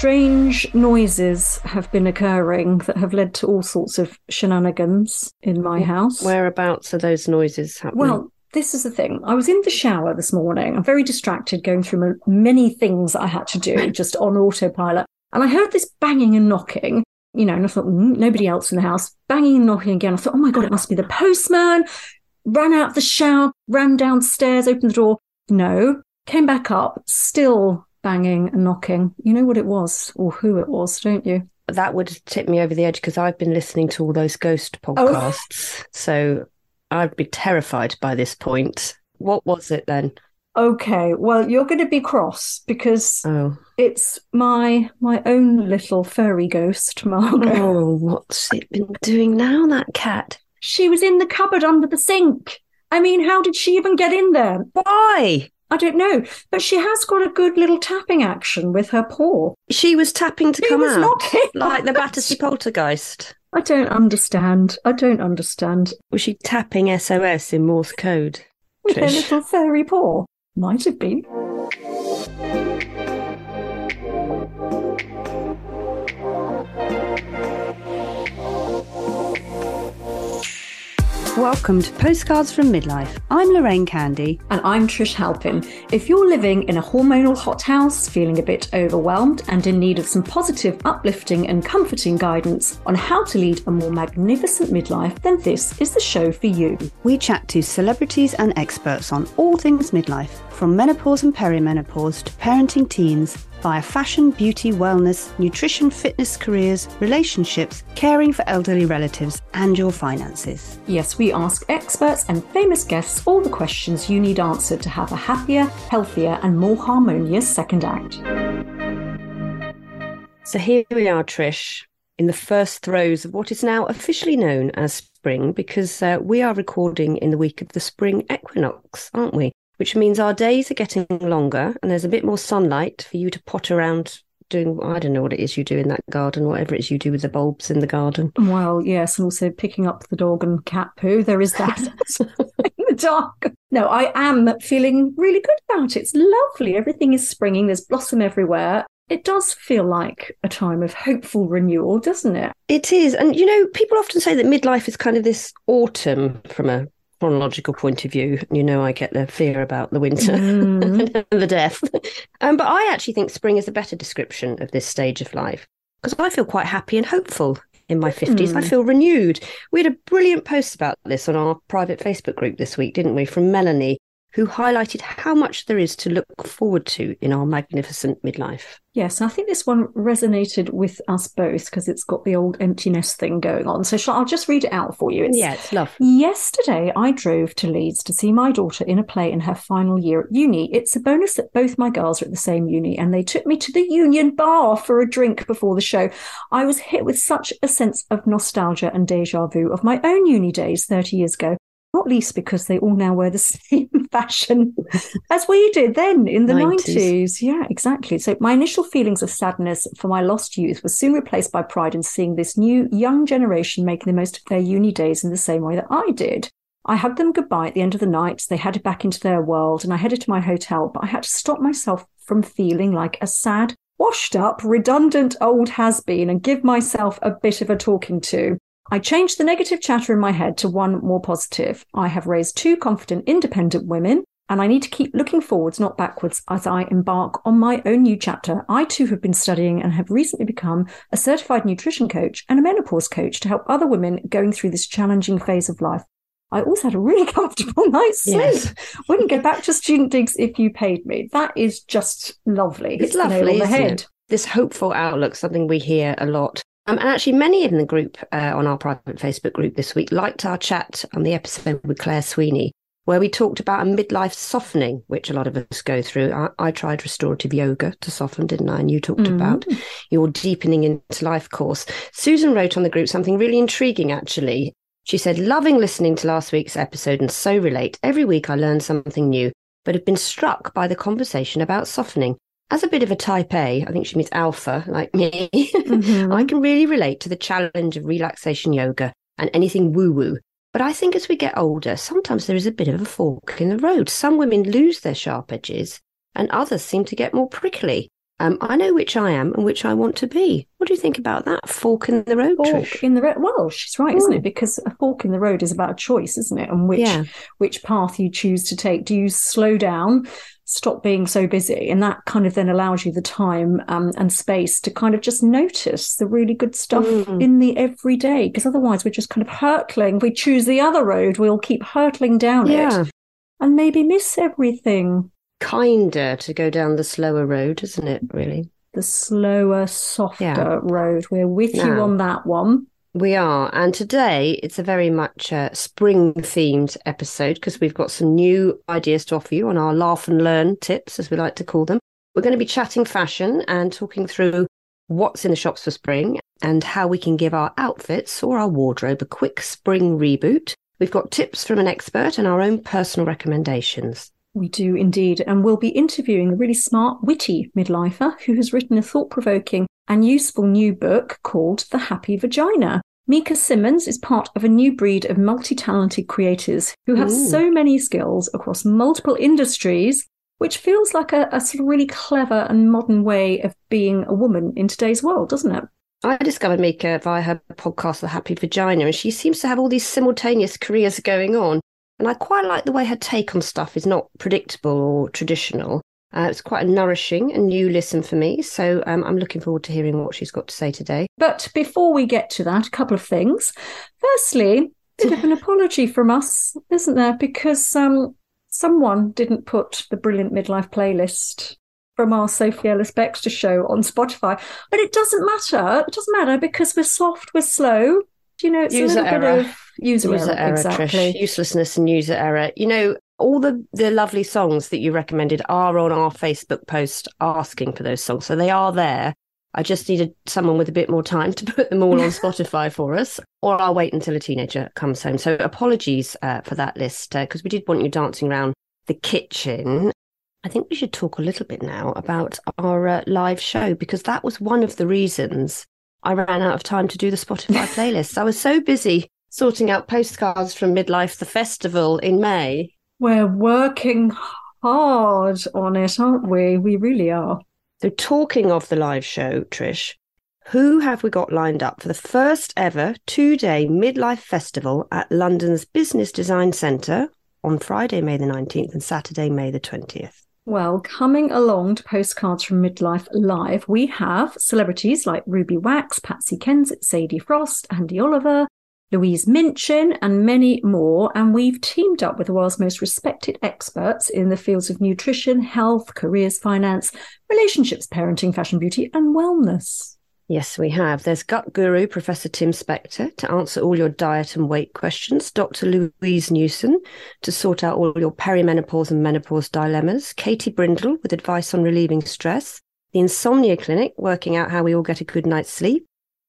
Strange noises have been occurring that have led to all sorts of shenanigans in my house. Whereabouts are those noises happening? Well, this is the thing. I was in the shower this morning. I'm very distracted going through many things I had to do just on autopilot. And I heard this banging and knocking, you know, and I thought, mm, nobody else in the house. Banging and knocking again. I thought, oh my God, it must be the postman. Ran out of the shower, ran downstairs, opened the door. No. Came back up, still banging and knocking. You know what it was or who it was, don't you? that would tip me over the edge because I've been listening to all those ghost Oh. podcasts. So I'd be terrified by this point. What was it then? Okay, well, you're going to be cross because Oh, it's my my own little furry ghost, Margaret. oh, what's it been doing now? That cat. She was in the cupboard under the sink. I mean, how did she even get in there? Why? I don't know, but she has got a good little tapping action with her paw. She was tapping to She come out, knocking. like the Battersea poltergeist. I don't understand. I don't understand. Was she tapping SOS in Morse code? With her little furry paw. Might have been. Welcome to Postcards from Midlife. I'm Lorraine Candy. And I'm Trish Halpin. If you're living in a hormonal hothouse, feeling a bit overwhelmed, and in need of some positive, uplifting, and comforting guidance on how to lead a more magnificent midlife, then this is the show for you. We chat to celebrities and experts on all things midlife, from menopause and perimenopause to parenting teens, via fashion, beauty, wellness, nutrition, fitness, careers, relationships, caring for elderly relatives, and your finances. Yes, we ask experts and famous guests all the questions you need answered to have a happier, healthier, and more harmonious second act. So here we are, Trish, in the first throes of what is now officially known as spring, because uh, we are recording in the week of the spring equinox, aren't we? Which means our days are getting longer and there's a bit more sunlight for you to pot around doing, I don't know what it is you do in that garden, whatever it is you do with the bulbs in the garden. Well, yes, and also picking up the dog and cat poo. There is that in the dark. No, I am feeling really good about it. It's lovely. Everything is springing. There's blossom everywhere. It does feel like a time of hopeful renewal, doesn't it? It is. And, you know, people often say that midlife is kind of this autumn from a chronological point of view. You know, I get the fear about the winter Mm. and the death. Um, but I actually think spring is a better description of this stage of life because I feel quite happy and hopeful in my 50s. I Hmm. feel renewed. We had a brilliant post about this on our private Facebook group this week, didn't we, from Melanie, who highlighted how much there is to look forward to in our magnificent midlife. Yes, I think this one resonated with us both because it's got the old emptiness thing going on. So shall, I'll just read it out for you. It's, Yeah, it's lovely. Yesterday, I drove to Leeds to see my daughter in a play in her final year at uni. It's a bonus that both my girls are at the same uni, and they took me to the Union Bar for a drink before the show. I was hit with such a sense of nostalgia and deja vu of my own uni days 30 years ago, not least because they all now wear the same fashion as we did then in the 90s. 90s. Yeah, exactly. So my initial feelings of sadness for my lost youth was soon replaced by pride in seeing this new young generation making the most of their uni days in the same way that I did. I hugged them goodbye at the end of the night. They headed back into their world and I headed to my hotel, but I had to stop myself from feeling like a sad, washed up, redundant old has been and give myself a bit of a talking to. I changed the negative chatter in my head to one more positive. I have raised two confident, independent women, and I need to keep looking forwards, not backwards, as I embark on my own new chapter. I too have been studying and have recently become a certified nutrition coach and a menopause coach to help other women going through this challenging phase of life. I also had a really comfortable night's sleep. Yes. Wouldn't go back to student digs if you paid me. That is just lovely. It's the nail lovely, on the isn't head. it? This hopeful outlook, something we hear a lot. Um, and actually, many in the group uh, on our private Facebook group this week liked our chat on the episode with Claire Sweeney, where we talked about a midlife softening, which a lot of us go through. I, I tried restorative yoga to soften, didn't I? And you talked mm-hmm. about your deepening into life course. Susan wrote on the group something really intriguing, actually. She said, Loving listening to last week's episode and so relate. Every week I learn something new, but have been struck by the conversation about softening. As a bit of a type A, I think she means alpha, like me, mm-hmm. I can really relate to the challenge of relaxation yoga and anything woo woo but I think as we get older, sometimes there is a bit of a fork in the road. Some women lose their sharp edges and others seem to get more prickly. Um, I know which I am and which I want to be. What do you think about that? Fork in the road, fork Trish? in the road. Well, she's right, isn't it? Because a fork in the road is about a choice, isn't it? And which yeah. which path you choose to take. Do you slow down stop being so busy. And that kind of then allows you the time um, and space to kind of just notice the really good stuff mm. in the everyday. Because otherwise, we're just kind of hurtling. If we choose the other road, we'll keep hurtling down yeah. it and maybe miss everything. Kinder to go down the slower road, isn't it, really? The slower, softer yeah. road. We're with now, you on that one. We are. And today it's a very much uh, spring themed episode because we've got some new ideas to offer you on our laugh and learn tips, as we like to call them. We're going to be chatting fashion and talking through what's in the shops for spring and how we can give our outfits or our wardrobe a quick spring reboot. We've got tips from an expert and our own personal recommendations. We do indeed. And we'll be interviewing a really smart, witty midlifer who has written a thought provoking and useful new book called The Happy Vagina. Mika Simmons is part of a new breed of multi talented creators who have Ooh. so many skills across multiple industries, which feels like a, a sort of really clever and modern way of being a woman in today's world, doesn't it? I discovered Mika via her podcast, The Happy Vagina, and she seems to have all these simultaneous careers going on. And I quite like the way her take on stuff is not predictable or traditional. Uh, it's quite a nourishing and new listen for me. So um, I'm looking forward to hearing what she's got to say today. But before we get to that, a couple of things. Firstly, a bit of an apology from us, isn't there? Because um, someone didn't put the brilliant midlife playlist from our Sophie Ellis Bextor show on Spotify. But it doesn't matter. It doesn't matter because we're soft, we're slow. Do you know, it's user a little error. bit of user, user error, error exactly. Trish. Uselessness and user error. You know, all the the lovely songs that you recommended are on our Facebook post asking for those songs. So they are there. I just needed someone with a bit more time to put them all on Spotify for us, or I'll wait until a teenager comes home. So apologies uh, for that list because uh, we did want you dancing around the kitchen. I think we should talk a little bit now about our uh, live show because that was one of the reasons I ran out of time to do the Spotify playlist. I was so busy sorting out postcards from Midlife the Festival in May we're working hard on it, aren't we? We really are. So, talking of the live show, Trish, who have we got lined up for the first ever two day midlife festival at London's Business Design Centre on Friday, May the 19th and Saturday, May the 20th? Well, coming along to Postcards from Midlife Live, we have celebrities like Ruby Wax, Patsy Kensit, Sadie Frost, Andi Oliver, Louise Minchin, and many more. And we've teamed up with the world's most respected experts in the fields of nutrition, health, careers, finance, relationships, parenting, fashion, beauty, and wellness. Yes, we have. There's gut guru Professor Tim Spector to answer all your diet and weight questions, Dr. Louise Newson to sort out all your perimenopause and menopause dilemmas, Katie Brindle with advice on relieving stress, the Insomnia Clinic working out how we all get a good night's sleep,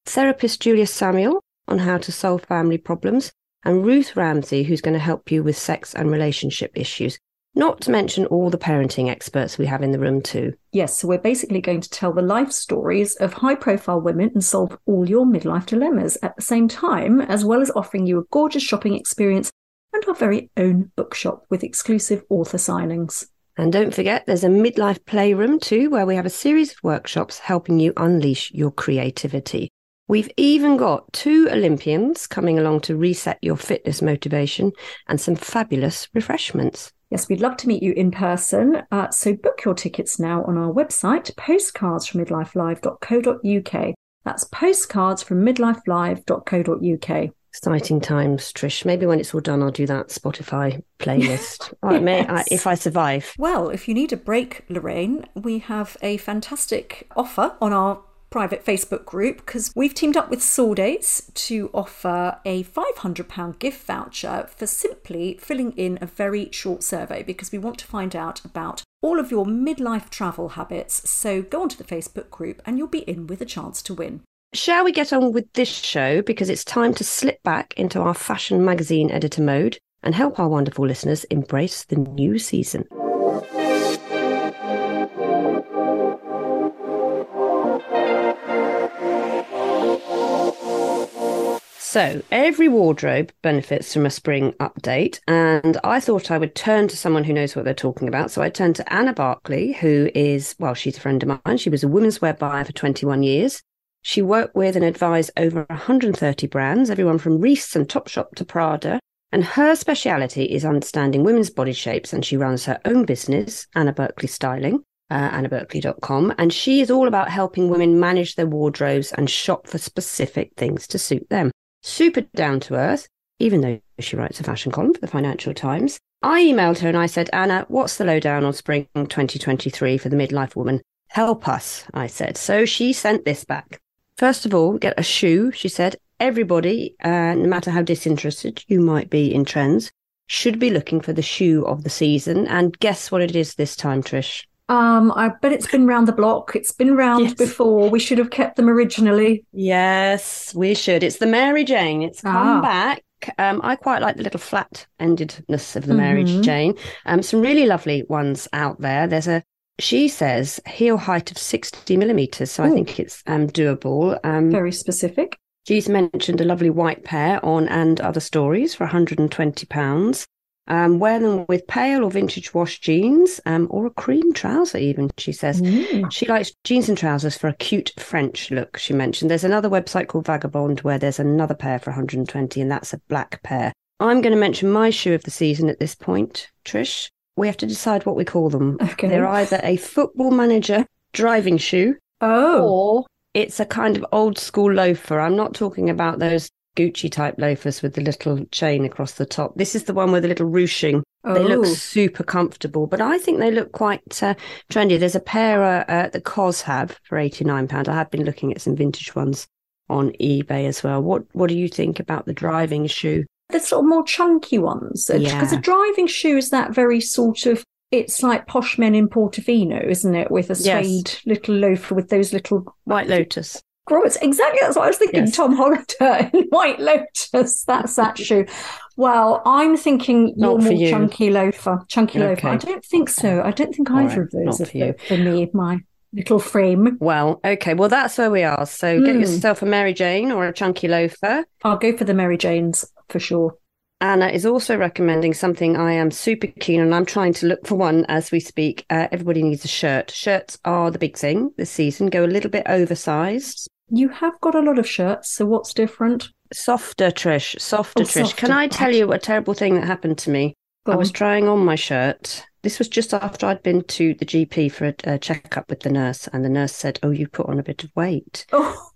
therapist Julia Samuel on how to solve family problems, and Ruth Ramsey, who's going to help you with sex and relationship issues. Not to mention all the parenting experts we have in the room, too. Yes, so we're basically going to tell the life stories of high profile women and solve all your midlife dilemmas at the same time, as well as offering you a gorgeous shopping experience and our very own bookshop with exclusive author signings. And don't forget, there's a midlife playroom too, where we have a series of workshops helping you unleash your creativity. We've even got two Olympians coming along to reset your fitness motivation and some fabulous refreshments. Yes, we'd love to meet you in person. Uh, so book your tickets now on our website, postcardsfrommidlifelive.co.uk. That's postcards from midlifelive.co.uk. Exciting times, Trish. Maybe when it's all done, I'll do that Spotify playlist. yes. may, I, if I survive. Well, if you need a break, Lorraine, we have a fantastic offer on our private Facebook group because we've teamed up with Sawdays to offer a £500 gift voucher for simply filling in a very short survey because we want to find out about all of your midlife travel habits. So go onto the Facebook group and you'll be in with a chance to win. Shall we get on with this show because it's time to slip back into our fashion magazine editor mode and help our wonderful listeners embrace the new season. So, every wardrobe benefits from a spring update, and I thought I would turn to someone who knows what they're talking about. So, I turned to Anna Barkley, who is, well, she's a friend of mine. She was a women's wear buyer for 21 years. She worked with and advised over 130 brands, everyone from Reiss and Topshop to Prada. And her speciality is understanding women's body shapes, and she runs her own business, Anna Barkley Styling, uh, annabarkley.com. And she is all about helping women manage their wardrobes and shop for specific things to suit them super down to earth, even though she writes a fashion column for the Financial Times. I emailed her and I said, Anna, what's the lowdown on spring 2023 for the midlife woman? Help us, I said. So she sent this back. First of all, get a shoe, she said. Everybody, uh, no matter how disinterested you might be in trends, should be looking for the shoe of the season. And guess what it is this time, Trish? Um, I bet it's been round the block. It's been round yes. before. We should have kept them originally. Yes, we should. It's the Mary Jane. It's come ah. back. Um, I quite like the little flat endedness of the Mary mm-hmm. Jane. Um, some really lovely ones out there. There's a she says heel height of 60 millimeters, so Ooh. I think it's um, doable. Um, Very specific. She's mentioned a lovely white pair on and other stories for 120 pounds. Um, wear them with pale or vintage wash jeans um, or a cream trouser, even, she says. Mm. She likes jeans and trousers for a cute French look, she mentioned. There's another website called Vagabond where there's another pair for 120, and that's a black pair. I'm going to mention my shoe of the season at this point, Trish. We have to decide what we call them. Okay. They're either a football manager driving shoe oh. or it's a kind of old school loafer. I'm not talking about those Gucci type loafers with the little chain across the top. This is the one with the little ruching. Oh. They look oh. super comfortable, but I think they look quite uh, trendy. There's a pair uh, the COS have for £89. I have been looking at some vintage ones on eBay as well. What What do you think about the driving shoe? The sort of more chunky ones. Because yeah. a driving shoe is that very sort of it's like posh men in Portofino, isn't it? With a suede yes. little loafer with those little White Lotus. Gross. Exactly. That's what I was thinking. Yes. Tom Hollander in White Lotus. That's that shoe. Well, I'm thinking you're more you. chunky loafer. Chunky okay. loafer. I don't think so. I don't think All either right. of those Not are for, for me. My little frame. Well, okay. Well, that's where we are. So mm. get hmm. yourself a Mary Jane or a chunky loafer. I'll go for the Mary Janes for sure. Anna is also recommending something I am super keen on. I'm trying to look for one as we speak. Uh, everybody needs a shirt. Shirts are the big thing this season. Go a little bit oversized. You have got a lot of shirts, so what's different? Softer, Trish. Softer, oh, Trish. Softer. Can I tell you a terrible thing that happened to me? I was trying on my shirt this was just after I'd been to the GP for a, a checkup with the nurse, and the nurse said, "Oh, you put on a bit of weight."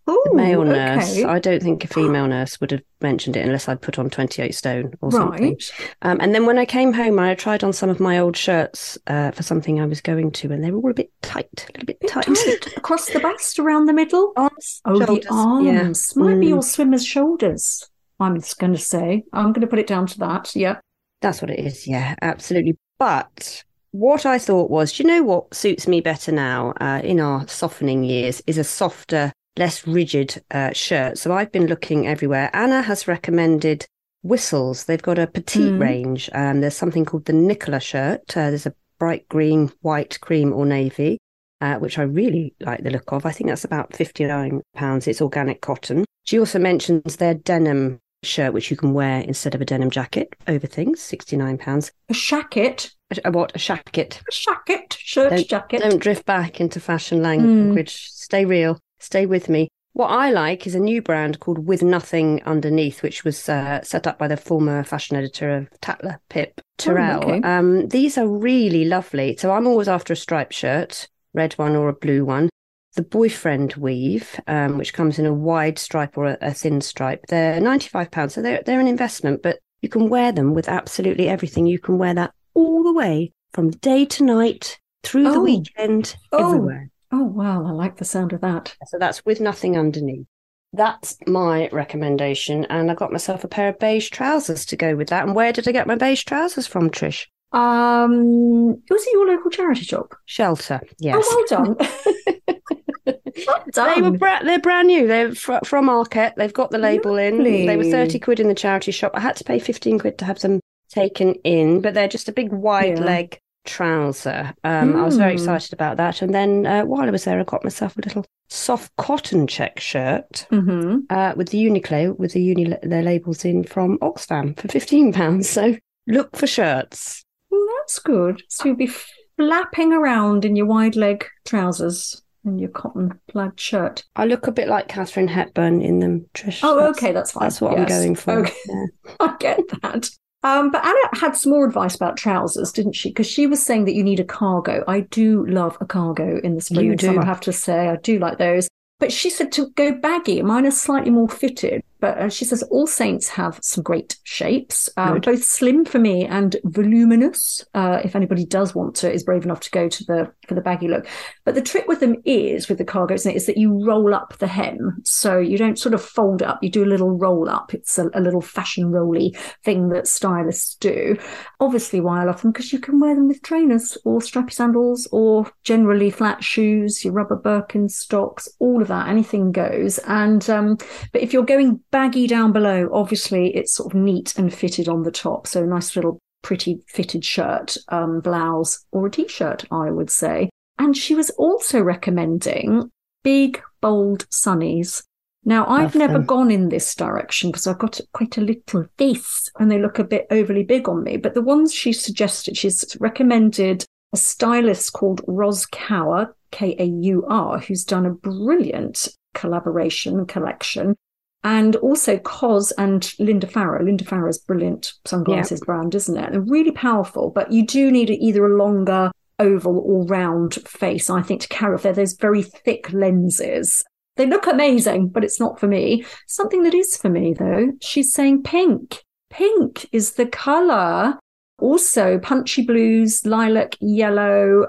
Oh, the male okay. nurse. I don't think a female nurse would have mentioned it unless I'd put on twenty-eight stone or right. something. Um, and then when I came home, I tried on some of my old shirts uh, for something I was going to, and they were all a bit tight, a little bit, bit tight. tight. across the bust, around the middle. Arms, oh, shoulders. the arms yeah. might mm. be your swimmer's shoulders. I'm just going to say. I'm going to put it down to that. Yeah. That's what it is. Yeah, absolutely. But what I thought was, do you know what suits me better now uh, in our softening years is a softer, less rigid uh, shirt. So I've been looking everywhere. Anna has recommended whistles. They've got a petite mm. range. Um, there's something called the Nicola shirt. Uh, there's a bright green, white, cream, or navy. Uh, which I really like the look of. I think that's about £59. It's organic cotton. She also mentions their denim shirt, which you can wear instead of a denim jacket over things, £69. A shacket? A, what? A shacket. A shacket, shirt don't, jacket. Don't drift back into fashion language. Mm. Stay real. Stay with me. What I like is a new brand called With Nothing Underneath, which was uh, set up by the former fashion editor of Tatler, Pip Durell. Oh, okay. um, these are really lovely. So I'm always after a striped shirt, red one or a blue one the boyfriend weave, um, which comes in a wide stripe or a, a thin stripe. They're £95, so they're, they're an investment, but you can wear them with absolutely everything. You can wear that all the way from day to night, through oh. the weekend, oh. everywhere. Oh, wow, I like the sound of that. So that's with nothing underneath. That's my recommendation. And I got myself a pair of beige trousers to go with that. And where did I get my beige trousers from, Trish? Um, was it your local charity shop? Shelter. Yes. Oh, well done. They were bra- they're brand new. They're fr- from Market. They've got the label in. They were 30 quid in the charity shop. I had to pay 15 quid to have them taken in, but they're just a big wide Yeah. leg trouser. Um, I was very Mm. excited about that. And then uh, while I was there, I got myself a little soft cotton check shirt hmm uh, with the Uniqlo, with the uni their labels in from Oxfam for £15. So look for shirts. Well, that's good. So you'll be flapping around in your wide leg trousers and your cotton plaid shirt. I look a bit like Katharine Hepburn in them, Trish. Oh, That's- okay, that's fine. That's what I'm going for. Okay. Yeah. I get that. Um, but Anna had some more advice about trousers, didn't she? Because she was saying that you need a cargo. I do love a cargo in the spring You and summer, do. I have to say. I do like those. But she said to go baggy. Mine are slightly more fitted. But uh, she says All Saints have some great shapes, um, both slim for me and voluminous. Uh, if anybody does want to, is brave enough to go to the for the baggy look. But the trick with them is with the cargo, it, is that you roll up the hem, so you don't sort of fold up. You do a little roll up. It's a, a little fashion rolly thing that stylists do. Obviously, why I love them because you can wear them with trainers or strappy sandals or generally flat shoes, your rubber Birkenstocks, all of that. Anything goes. And um, but if you're going baggy down below, obviously it's sort of neat and fitted on the top. So a nice little pretty fitted shirt, um, blouse, or a t-shirt, I would say. And she was also recommending big, bold sunnies. Now, I've never gone in this direction because I've got quite a little face and they look a bit overly big on me. But the ones she suggested, she's recommended a stylist called Roz Kaur, K A U R, who's done a brilliant collaboration collection. And also Cos and Linda Farrow. Linda Farrow's brilliant sunglasses brand, isn't it? And really powerful, but you do need either a longer oval or round face, I think, to carry off. They're those very thick lenses. They look amazing, but it's not for me. Something that is for me, though, she's saying pink. Pink is the colour. Also, punchy blues, lilac, yellow,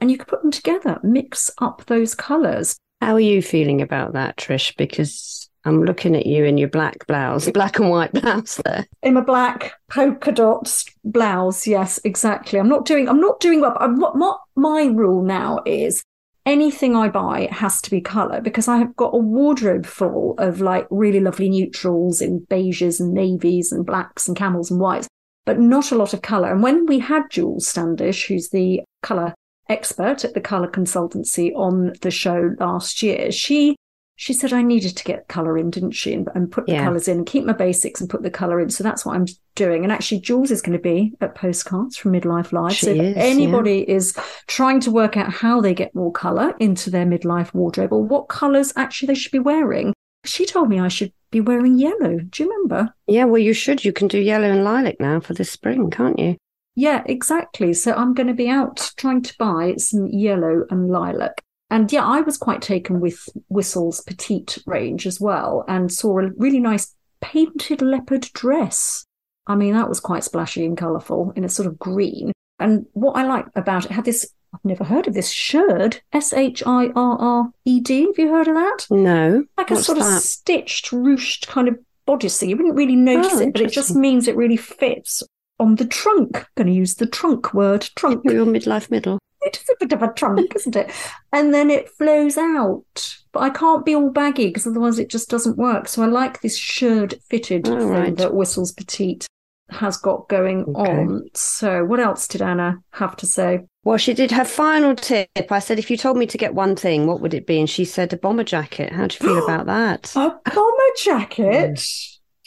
and you can put them together, mix up those colours. How are you feeling about that, Trish? Because I'm looking at you in your black blouse, black and white blouse there. in my black polka dot blouse. Yes, exactly. I'm not doing. I'm not doing well. I'm, what, what my rule now is anything I buy has to be color because I have got a wardrobe full of like really lovely neutrals in beiges and navies and blacks and camels and whites, but not a lot of color. And when we had Jules Standish, who's the color expert at the color consultancy on the show last year, she she said I needed to get colour in, didn't she? And, and put the Yeah. colours in and keep my basics and put the colour in. So that's what I'm doing. And actually, Jules is going to be at Postcards from Midlife Live. She so if is, yeah. anybody is trying to work out how they get more colour into their midlife wardrobe or what colours actually they should be wearing, she told me I should be wearing yellow. Do you remember? Yeah, well, you should. You can do yellow and lilac now for this spring, can't you? Yeah, exactly. So I'm going to be out trying to buy some yellow and lilac. And yeah, I was quite taken with Whistle's petite range as well and saw a really nice painted leopard dress. I mean, that was quite splashy and colourful in a sort of green. And what I like about it had this, I've never heard of this, shirred, S H I R R E D. Have you heard of that? No. Like a sort of stitched, ruched kind of bodice. You wouldn't really oh, notice Oh, it, but it just means it really fits on the trunk. going to use the trunk word, trunk. Your midlife middle. It is a bit of a trunk, isn't it? And then it flows out. But I can't be all baggy because otherwise it just doesn't work. So I like this shirred fitted Oh, thing right. that Whistles Petite has got going Okay. on. So what else did Anna have to say? Well, she did her final tip. I said, if you told me to get one thing, what would it be? And she said, a bomber jacket. How do you feel about that? A bomber jacket?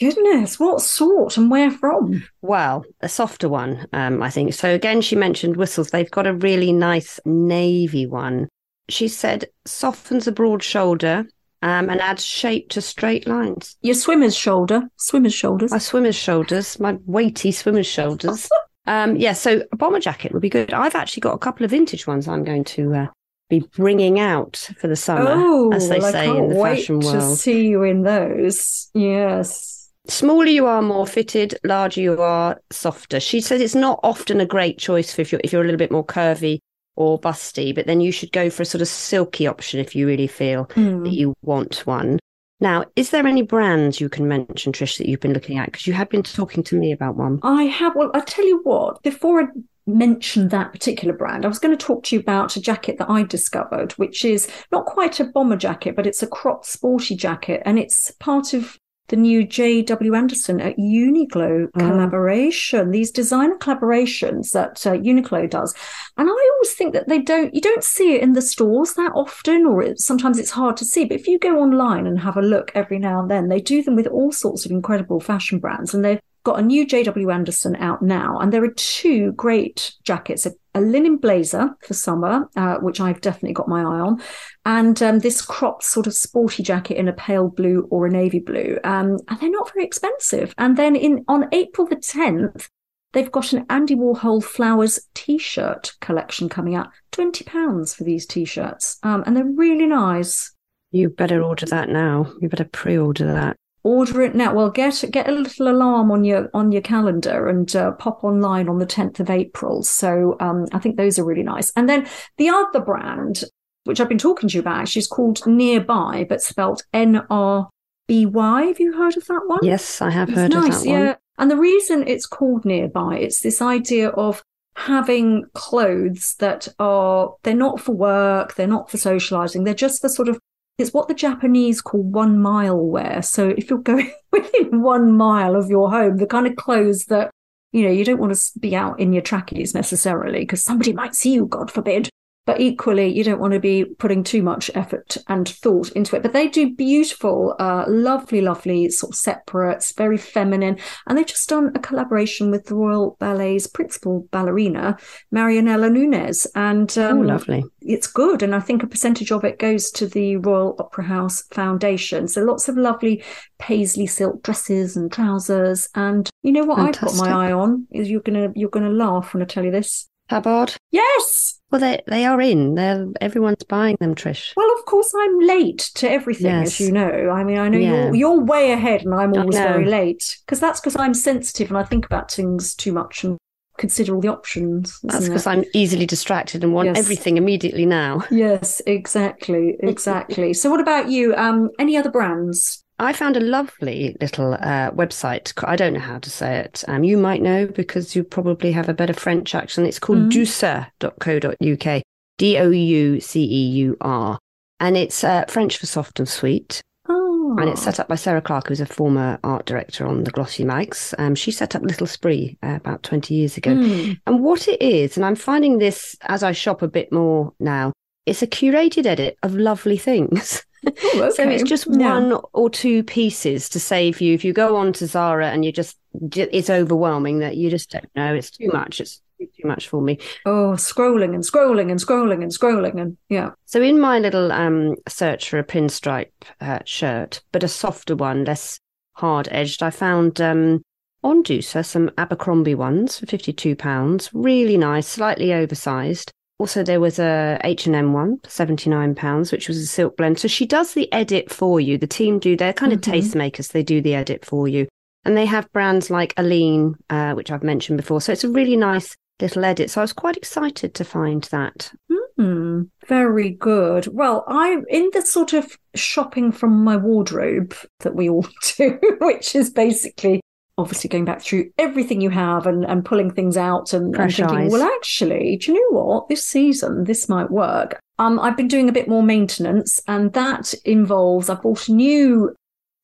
Goodness, what sort and where from? Well, a softer one, um, I think. So again, she mentioned whistles. They've got a really nice navy one. She said softens a broad shoulder um, and adds shape to straight lines. Your swimmer's shoulder, swimmer's shoulders. My swimmer's shoulders, my weighty swimmer's shoulders. Um, yeah, so a bomber jacket would be good. I've actually got a couple of vintage ones I'm going to uh, be bringing out for the summer, oh, as they well, say in the fashion to world. see you in those. Yes. Smaller you are, more fitted. Larger you are, softer. She says it's not often a great choice for if you're if you're a little bit more curvy or busty, but then you should go for a sort of silky option if you really feel Mm. that you want one. Now, is there any brands you can mention, Trish, that you've been looking at? Because you have been talking to me about one. I have. Well, I tell you what. Before I mention that particular brand, I was going to talk to you about a jacket that I discovered, which is not quite a bomber jacket, but it's a crop sporty jacket, and it's part of the new J.W. Anderson at Uniqlo Oh. collaboration. These designer collaborations that uh, Uniqlo does, and I always think that they don't. You don't see it in the stores that often, or it, sometimes it's hard to see. But if you go online and have a look every now and then, they do them with all sorts of incredible fashion brands, and they've got a new JW Anderson out now, and there are two great jackets. A, a linen blazer for summer, uh, which I've definitely got my eye on, and um, this cropped sort of sporty jacket in a pale blue or a navy blue. Um, and they're not very expensive. And then in on April the 10th, they've got an Andy Warhol Flowers t-shirt collection coming out. £20 for these t-shirts. Um, and they're really nice. You better order that now. You better pre-order that. Order it now. Well, get get a little alarm on your on your calendar and uh, pop online on the 10th of April. So um, I think those are really nice. And then the other brand, which I've been talking to you about, actually is called Nearby, but spelt N R B Y. Have you heard of that one? Yes, I have It's heard nice, of that one. yeah. And the reason it's called nearby, it's this idea of having clothes that are they're not for work, they're not for socializing, they're just for sort of it's what the Japanese call one mile wear. So if you're going within one mile of your home, the kind of clothes that you know you don't want to be out in your trackies necessarily because somebody might see you, God forbid. But equally, you don't want to be putting too much effort and thought into it. But they do beautiful, uh, lovely, lovely sort of separates, very feminine. And they've just done a collaboration with the Royal Ballet's principal ballerina, Marianela Nuñez And Oh, um, lovely. it's good. And I think a percentage of it goes to the Royal Opera House Foundation. So lots of lovely paisley silk dresses and trousers. And you know what I've got my eye on is you're gonna you're gonna laugh when I tell you this. Tabard. Yes. Well, they they are in. They're everyone's buying them, Trish. Well, of course, I'm late to everything, Yes. as you know. I mean, I know Yeah. you're you're way ahead, and I'm always very late because that's because I'm sensitive and I think about things too much and consider all the options. That's because? I'm easily distracted and want Yes. everything immediately now. Yes, exactly, exactly. so, what about you? Um, any other brands? I found a lovely little uh, website. I don't know how to say it. Um, you might know because you probably have a better French accent. It's called Mhm. douceur.co.uk. D O U C E U R. And it's uh, French for soft and sweet. Oh, And it's set up by Sarah Clark, who's a former art director on the Glossy Mags. Um, she set up Little Spree uh, about 20 years ago. Mm. And what it is, and I'm finding this as I shop a bit more now, it's a curated edit of lovely things. Oh, So it's just Yeah. one or two pieces to save you. If you go on to Zara and you just, it's overwhelming that you just don't know. It's too much. It's too much for me. Oh, scrolling and scrolling and scrolling and scrolling and yeah. So in my little um, search for a pinstripe uh, shirt, but a softer one, less hard edged, I found um, on Douceur some Abercrombie ones for fifty-two pounds. Really nice, slightly oversized. Also, there was a H and M one seventy-nine pounds, which was a silk blend. So she does the edit for you. The team do. They're kind of Mhm. tastemakers. They do the edit for you, and they have brands like Aligne, uh, which I've mentioned before. So it's a really nice little edit. So I was quite excited to find that. Hmm, very good. Well, I'm in the sort of shopping from my wardrobe that we all do, which is basically obviously going back through everything you have and, and pulling things out and, and thinking, eyes. well, actually, do you know what? This season, this might work. Um, I've been doing a bit more maintenance, and that involves I've bought a new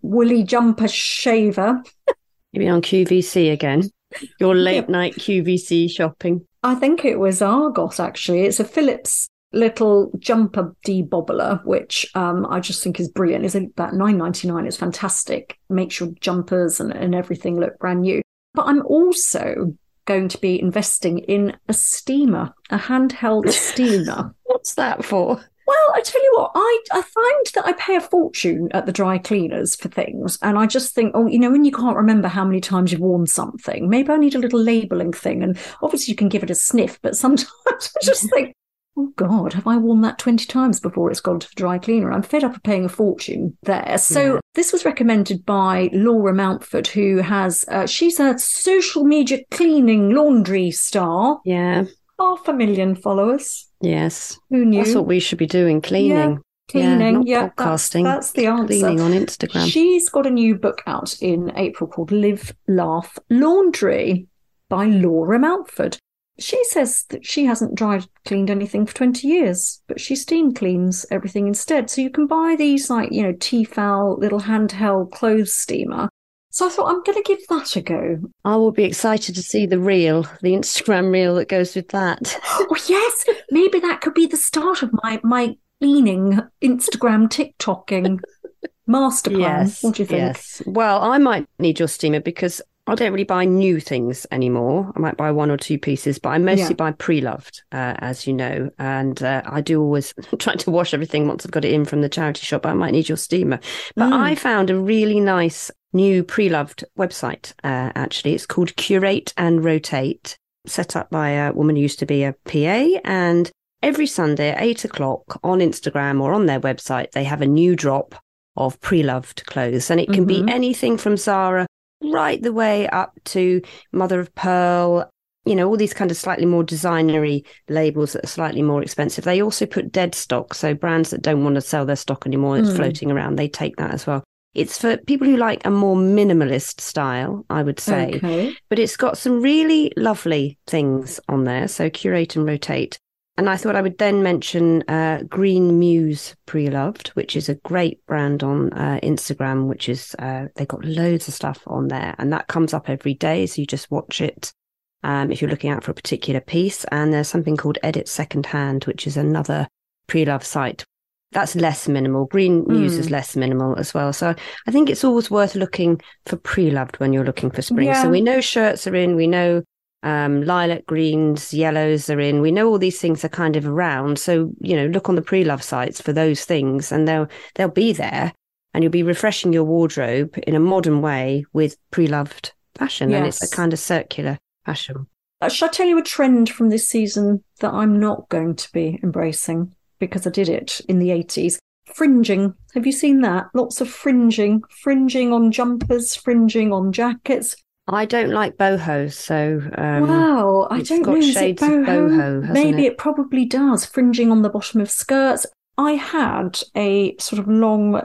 woolly jumper shaver. Maybe on QVC again. Your late Yep. night QVC shopping. I think it was Argos actually. It's a Philips little jumper debobbler, which um, I just think is brilliant. It's about nine ninety nine. It's fantastic. Makes your jumpers and, and everything look brand new. But I'm also going to be investing in a steamer, a handheld steamer. What's that for? Well, I tell you what, I, I find that I pay a fortune at the dry cleaners for things. And I just think, oh, you know, when you can't remember how many times you've worn something, maybe I need a little labeling thing. And obviously you can give it a sniff, but sometimes I just think, oh God, have I worn that 20 times before it's gone to the dry cleaner? I'm fed up of paying a fortune there. So Yeah. this was recommended by Laura Mountford, who has, uh, she's a social media cleaning laundry star Yeah. half a million followers. Yes. Who knew? That's what we should be doing, cleaning. Cleaning, yeah, yeah, podcasting. That's, that's the answer. Cleaning on Instagram. She's got a new book out in April called Live, Laugh, Laundry by Laura Mountford. She says that she hasn't dried cleaned anything for 20 years, but she steam cleans everything instead. So you can buy these like, you know, Tefal little handheld clothes steamer. So I thought I'm going to give that a go. I will be excited to see the reel, the Instagram reel that goes with that. Oh yes, maybe that could be the start of my my cleaning Instagram TikToking master plan. Yes. What do you think? Yes. Well, I might need your steamer because I don't really buy new things anymore. I might buy one or two pieces, but I mostly Yeah. buy pre-loved, uh, as you know. And uh, I do always try to wash everything once I've got it in from the charity shop. I might need your steamer. But Mm. I found a really nice new pre-loved website. Uh, actually, it's called Curate and Rotate, set up by a woman who used to be a PA. And every Sunday at eight o'clock on Instagram or on their website, they have a new drop of pre-loved clothes, and it can Mhm. be anything from Zara right the way up to Mother of Pearl. You know, all these kind of slightly more designery labels that are slightly more expensive. They also put dead stock. So brands that don't want to sell their stock anymore, it's Mm. floating around, they take that as well. It's for people who like a more minimalist style, I would say Okay. but it's got some really lovely things on there. So curate and rotate. And I thought I would then mention uh, Green Muse Pre-Loved, which is a great brand on uh, Instagram, which is, uh, they've got loads of stuff on there and that comes up every day. So you just watch it um, if you're looking out for a particular piece. And there's something called Edit Secondhand, which is another pre-love site. That's less minimal. Green Muse is Mm. less minimal as well. So I think it's always worth looking for pre-loved when you're looking for spring. Yeah. So we know shirts are in, we know um, lilac greens, yellows are in. We know all these things are kind of around. So you know, look on the pre-love sites for those things, and they'll they'll be there, and you'll be refreshing your wardrobe in a modern way with pre-loved fashion, and it's a kind of circular fashion. Uh, Shall I tell you a trend from this season that I'm not going to be embracing because I did it in the 80s? Fringing. Have you seen that? Lots of fringing. Fringing on jumpers, fringing on jackets. I don't like boho, so um, wow, I don't got know. Is it boho? boho, Maybe it? it probably does. Fringing on the bottom of skirts. I had a sort of long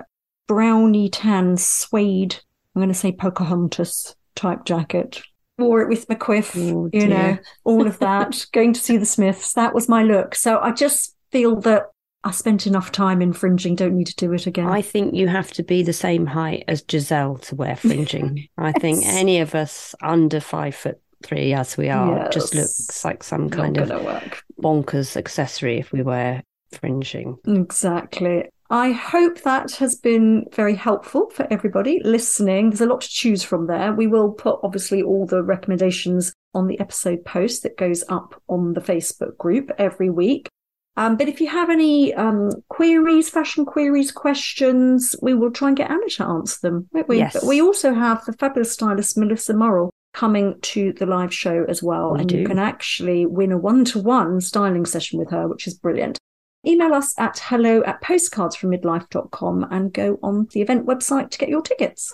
browny tan suede, I'm going to say Pocahontas type jacket. Wore it with McQuiff, Oh, you know, all of that. going to see the Smiths. That was my look. So I just feel that I spent enough time in fringing. Don't need to do it again. I think you have to be the same height as Gisele to wear fringing. I think any of us under five foot three, as we are, just looks like some kind of work. bonkers accessory if we wear fringing. Exactly. I hope that has been very helpful for everybody listening. There's a lot to choose from there. We will put obviously all the recommendations on the episode post that goes up on the Facebook group every week. Um, but if you have any um, queries, fashion queries, questions, we will try and get Anna to answer them, won't we? Yes. But we also have the fabulous stylist Melissa Morrill coming to the live show as well. We and you can actually win a one to one styling session with her, which is brilliant. Email us at hello at postcardsfrommidlife.com and go on the event website to get your tickets.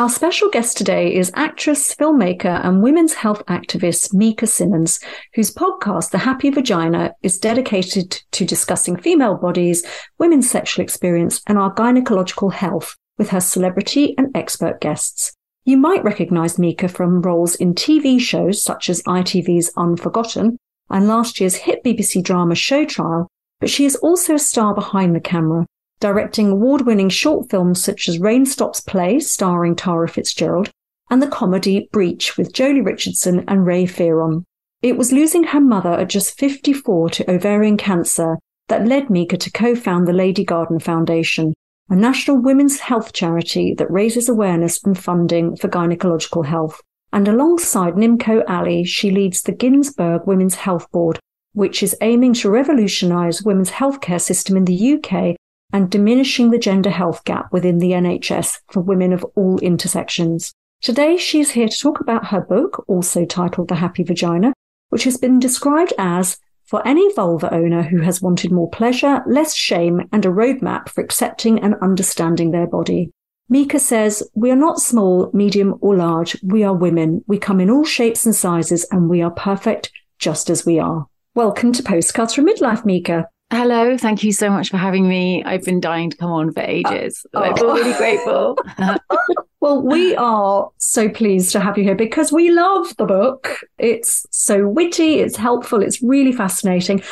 Our special guest today is actress, filmmaker, and women's health activist Mika Simmons, whose podcast, The Happy Vagina, is dedicated to discussing female bodies, women's sexual experience, and our gynecological health with her celebrity and expert guests. You might recognize Mika from roles in TV shows such as ITV's Unforgotten and last year's hit BBC drama Show Trial, but she is also a star behind the camera, directing award winning short films such as Rain Stops Play, starring Tara Fitzgerald, and the comedy Breach with Joely Richardson and Ray Fearon. It was losing her mother at just 54 to ovarian cancer that led Mika to co found the Lady Garden Foundation, a national women's health charity that raises awareness and funding for gynecological health. And alongside Nimco Ali, she leads the Ginsburg Women's Health Board, which is aiming to revolutionise women's healthcare system in the UK and diminishing the gender health gap within the NHS for women of all intersections. Today, she is here to talk about her book, also titled The Happy Vagina, which has been described as for any vulva owner who has wanted more pleasure, less shame, and a roadmap for accepting and understanding their body. Mika says, We are not small, medium, or large. We are women. We come in all shapes and sizes, and we are perfect just as we are. Welcome to Postcards from Midlife, Mika. Hello, thank you so much for having me. I've been dying to come on for ages. Uh, I feel really grateful. well, we are so pleased to have you here because we love the book. It's so witty, it's helpful, it's really fascinating.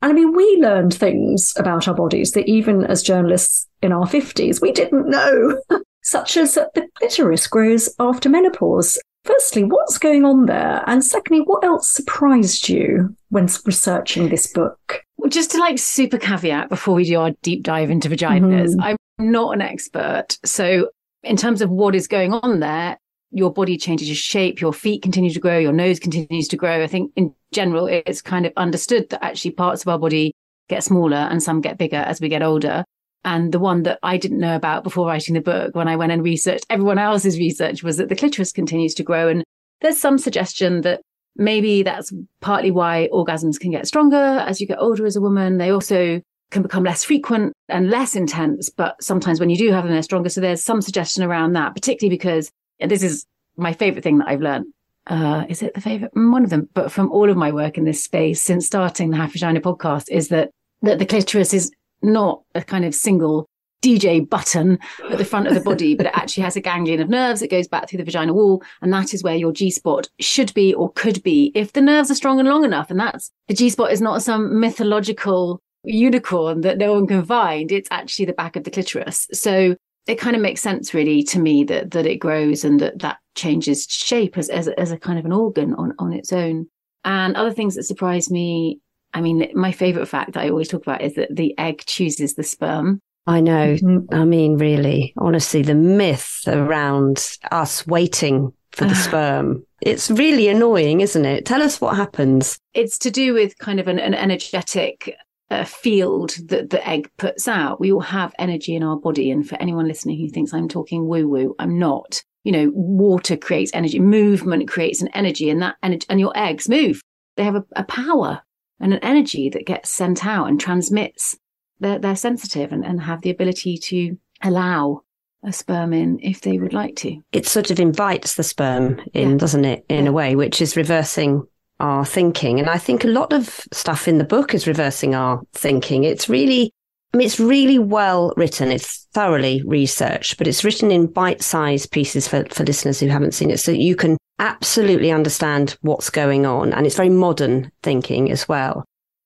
And I mean, we learned things about our bodies that even as journalists in our 50s, we didn't know, such as that the clitoris grows after menopause. Firstly, what's going on there? And secondly, what else surprised you when researching this book? Well, just to like super caveat before we do our deep dive into vaginas, mm-hmm. I'm not an expert. So, in terms of what is going on there, your body changes your shape, your feet continue to grow, your nose continues to grow. I think in general, it's kind of understood that actually parts of our body get smaller and some get bigger as we get older. And the one that I didn't know about before writing the book, when I went and researched everyone else's research, was that the clitoris continues to grow. And there's some suggestion that maybe that's partly why orgasms can get stronger as you get older as a woman. They also can become less frequent and less intense, but sometimes when you do have them, they're stronger. So there's some suggestion around that, particularly because this is my favorite thing that I've learned. Uh, is it the favorite? Mm, one of them, but from all of my work in this space since starting the Happy Vagina podcast is that, that the clitoris is not a kind of single DJ button at the front of the body, but it actually has a ganglion of nerves that goes back through the vagina wall. And that is where your G spot should be or could be if the nerves are strong and long enough. And that's the G spot is not some mythological unicorn that no one can find. It's actually the back of the clitoris. So it kind of makes sense really to me that, that it grows and that that changes shape as, as, as a kind of an organ on, on its own. And other things that surprise me. I mean, my favorite fact that I always talk about is that the egg chooses the sperm. I know. Mm-hmm. I mean, really, honestly, the myth around us waiting for the sperm. It's really annoying, isn't it? Tell us what happens. It's to do with kind of an, an energetic uh, field that the egg puts out. We all have energy in our body. And for anyone listening who thinks I'm talking woo woo, I'm not. You know, water creates energy, movement creates an energy, and that energy, and your eggs move. They have a, a power and an energy that gets sent out and transmits they're, they're sensitive and, and have the ability to allow a sperm in if they would like to. It sort of invites the sperm in, yeah. doesn't it, in yeah. a way, which is reversing our thinking. And I think a lot of stuff in the book is reversing our thinking. It's really, I mean, it's really well written. It's thoroughly researched, but it's written in bite sized pieces for, for listeners who haven't seen it. So you can absolutely understand what's going on. And it's very modern thinking as well.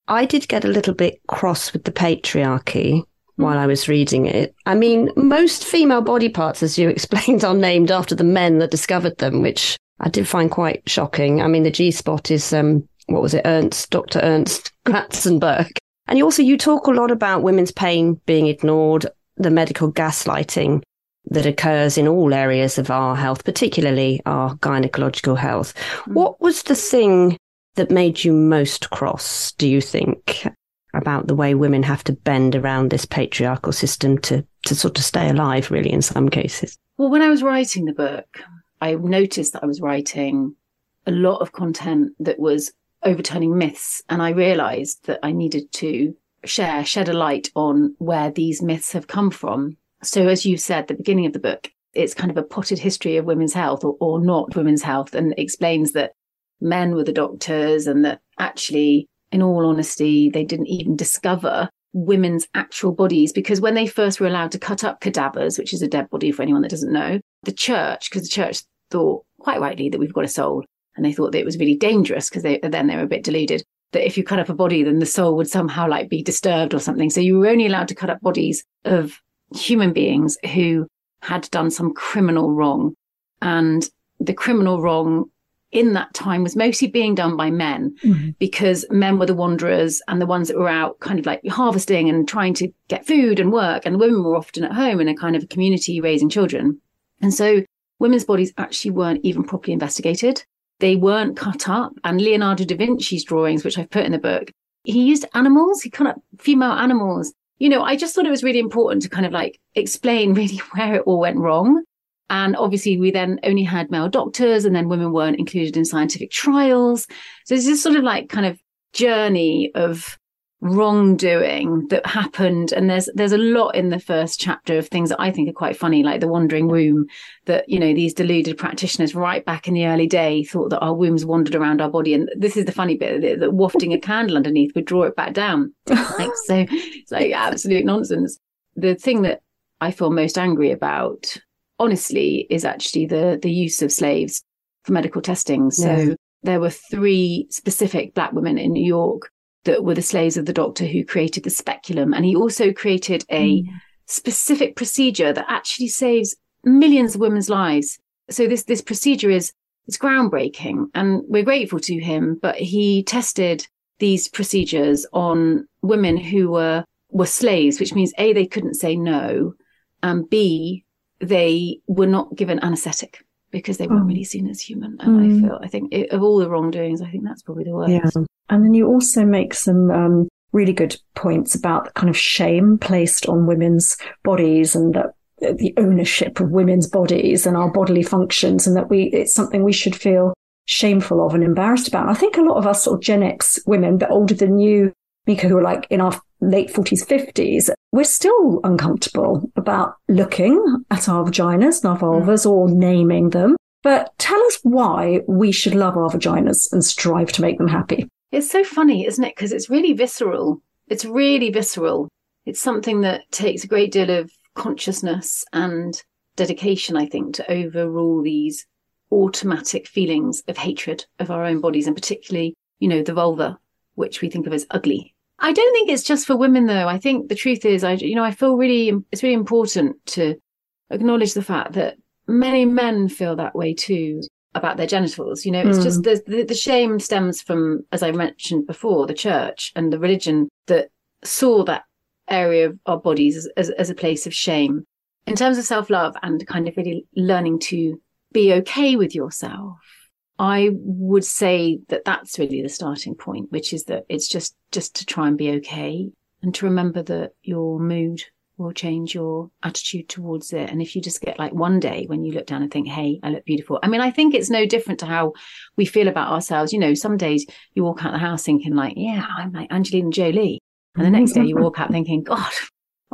I did get a little bit cross with the patriarchy while I was reading it. I mean, most female body parts, as you explained, are named after the men that discovered them, which I did find quite shocking. I mean, the G spot is, um, what was it, Ernst, Dr. Ernst Gräfenberg. And you also, you talk a lot about women's pain being ignored, the medical gaslighting that occurs in all areas of our health, particularly our gynecological health. Mm. What was the thing that made you most cross, do you think, about the way women have to bend around this patriarchal system to, to sort of stay alive, really, in some cases? Well, when I was writing the book, I noticed that I was writing a lot of content that was overturning myths. And I realized that I needed to share, shed a light on where these myths have come from. So, as you said, the beginning of the book, it's kind of a potted history of women's health or, or not women's health and explains that men were the doctors and that actually, in all honesty, they didn't even discover women's actual bodies because when they first were allowed to cut up cadavers, which is a dead body for anyone that doesn't know, the church, because the church thought quite rightly that we've got a soul and they thought that it was really dangerous because they, then they were a bit deluded. that if you cut up a body, then the soul would somehow like be disturbed or something. So you were only allowed to cut up bodies of human beings who had done some criminal wrong. And the criminal wrong in that time was mostly being done by men mm-hmm. because men were the wanderers and the ones that were out kind of like harvesting and trying to get food and work. And the women were often at home in a kind of a community raising children. And so women's bodies actually weren't even properly investigated. They weren't cut up. And Leonardo da Vinci's drawings, which I've put in the book, he used animals. He cut up female animals. You know, I just thought it was really important to kind of like explain really where it all went wrong and obviously, we then only had male doctors, and then women weren't included in scientific trials. So this sort of like kind of journey of wrongdoing that happened and there's there's a lot in the first chapter of things that I think are quite funny like the wandering womb that you know these deluded practitioners right back in the early day thought that our wombs wandered around our body and this is the funny bit that, that wafting a candle underneath would draw it back down like so it's like absolute nonsense the thing that I feel most angry about honestly is actually the the use of slaves for medical testing. So yeah. there were three specific black women in New York that were the slaves of the doctor who created the speculum, and he also created a mm. specific procedure that actually saves millions of women's lives. So this this procedure is it's groundbreaking, and we're grateful to him. But he tested these procedures on women who were were slaves, which means a they couldn't say no, and b they were not given anesthetic because they weren't oh. really seen as human. And mm. I feel, I think it, of all the wrongdoings, I think that's probably the worst. Yeah. And then you also make some um, really good points about the kind of shame placed on women's bodies and that the ownership of women's bodies and our bodily functions and that we, it's something we should feel shameful of and embarrassed about. And I think a lot of us sort of Gen X women, but older than you, Mika, who are like in our late 40s, 50s, we're still uncomfortable about looking at our vaginas and our vulvas mm. or naming them. But tell us why we should love our vaginas and strive to make them happy. It's so funny, isn't it? Because it's really visceral. It's really visceral. It's something that takes a great deal of consciousness and dedication, I think, to overrule these automatic feelings of hatred of our own bodies and particularly, you know, the vulva, which we think of as ugly I don't think it's just for women though. I think the truth is, I, you know, I feel really, it's really important to acknowledge the fact that many men feel that way too about their genitals. You know, it's mm. just the, the shame stems from, as I mentioned before, the church and the religion that saw that area of our bodies as, as, as a place of shame. In terms of self love and kind of really learning to be okay with yourself I would say that that's really the starting point, which is that it's just just to try and be okay and to remember that your mood will change your attitude towards it. And if you just get like one day when you look down and think, "Hey, I look beautiful," I mean, I think it's no different to how we feel about ourselves. You know, some days you walk out the house thinking like, "Yeah, I'm like Angelina Jolie," and the next day you walk out thinking, "God."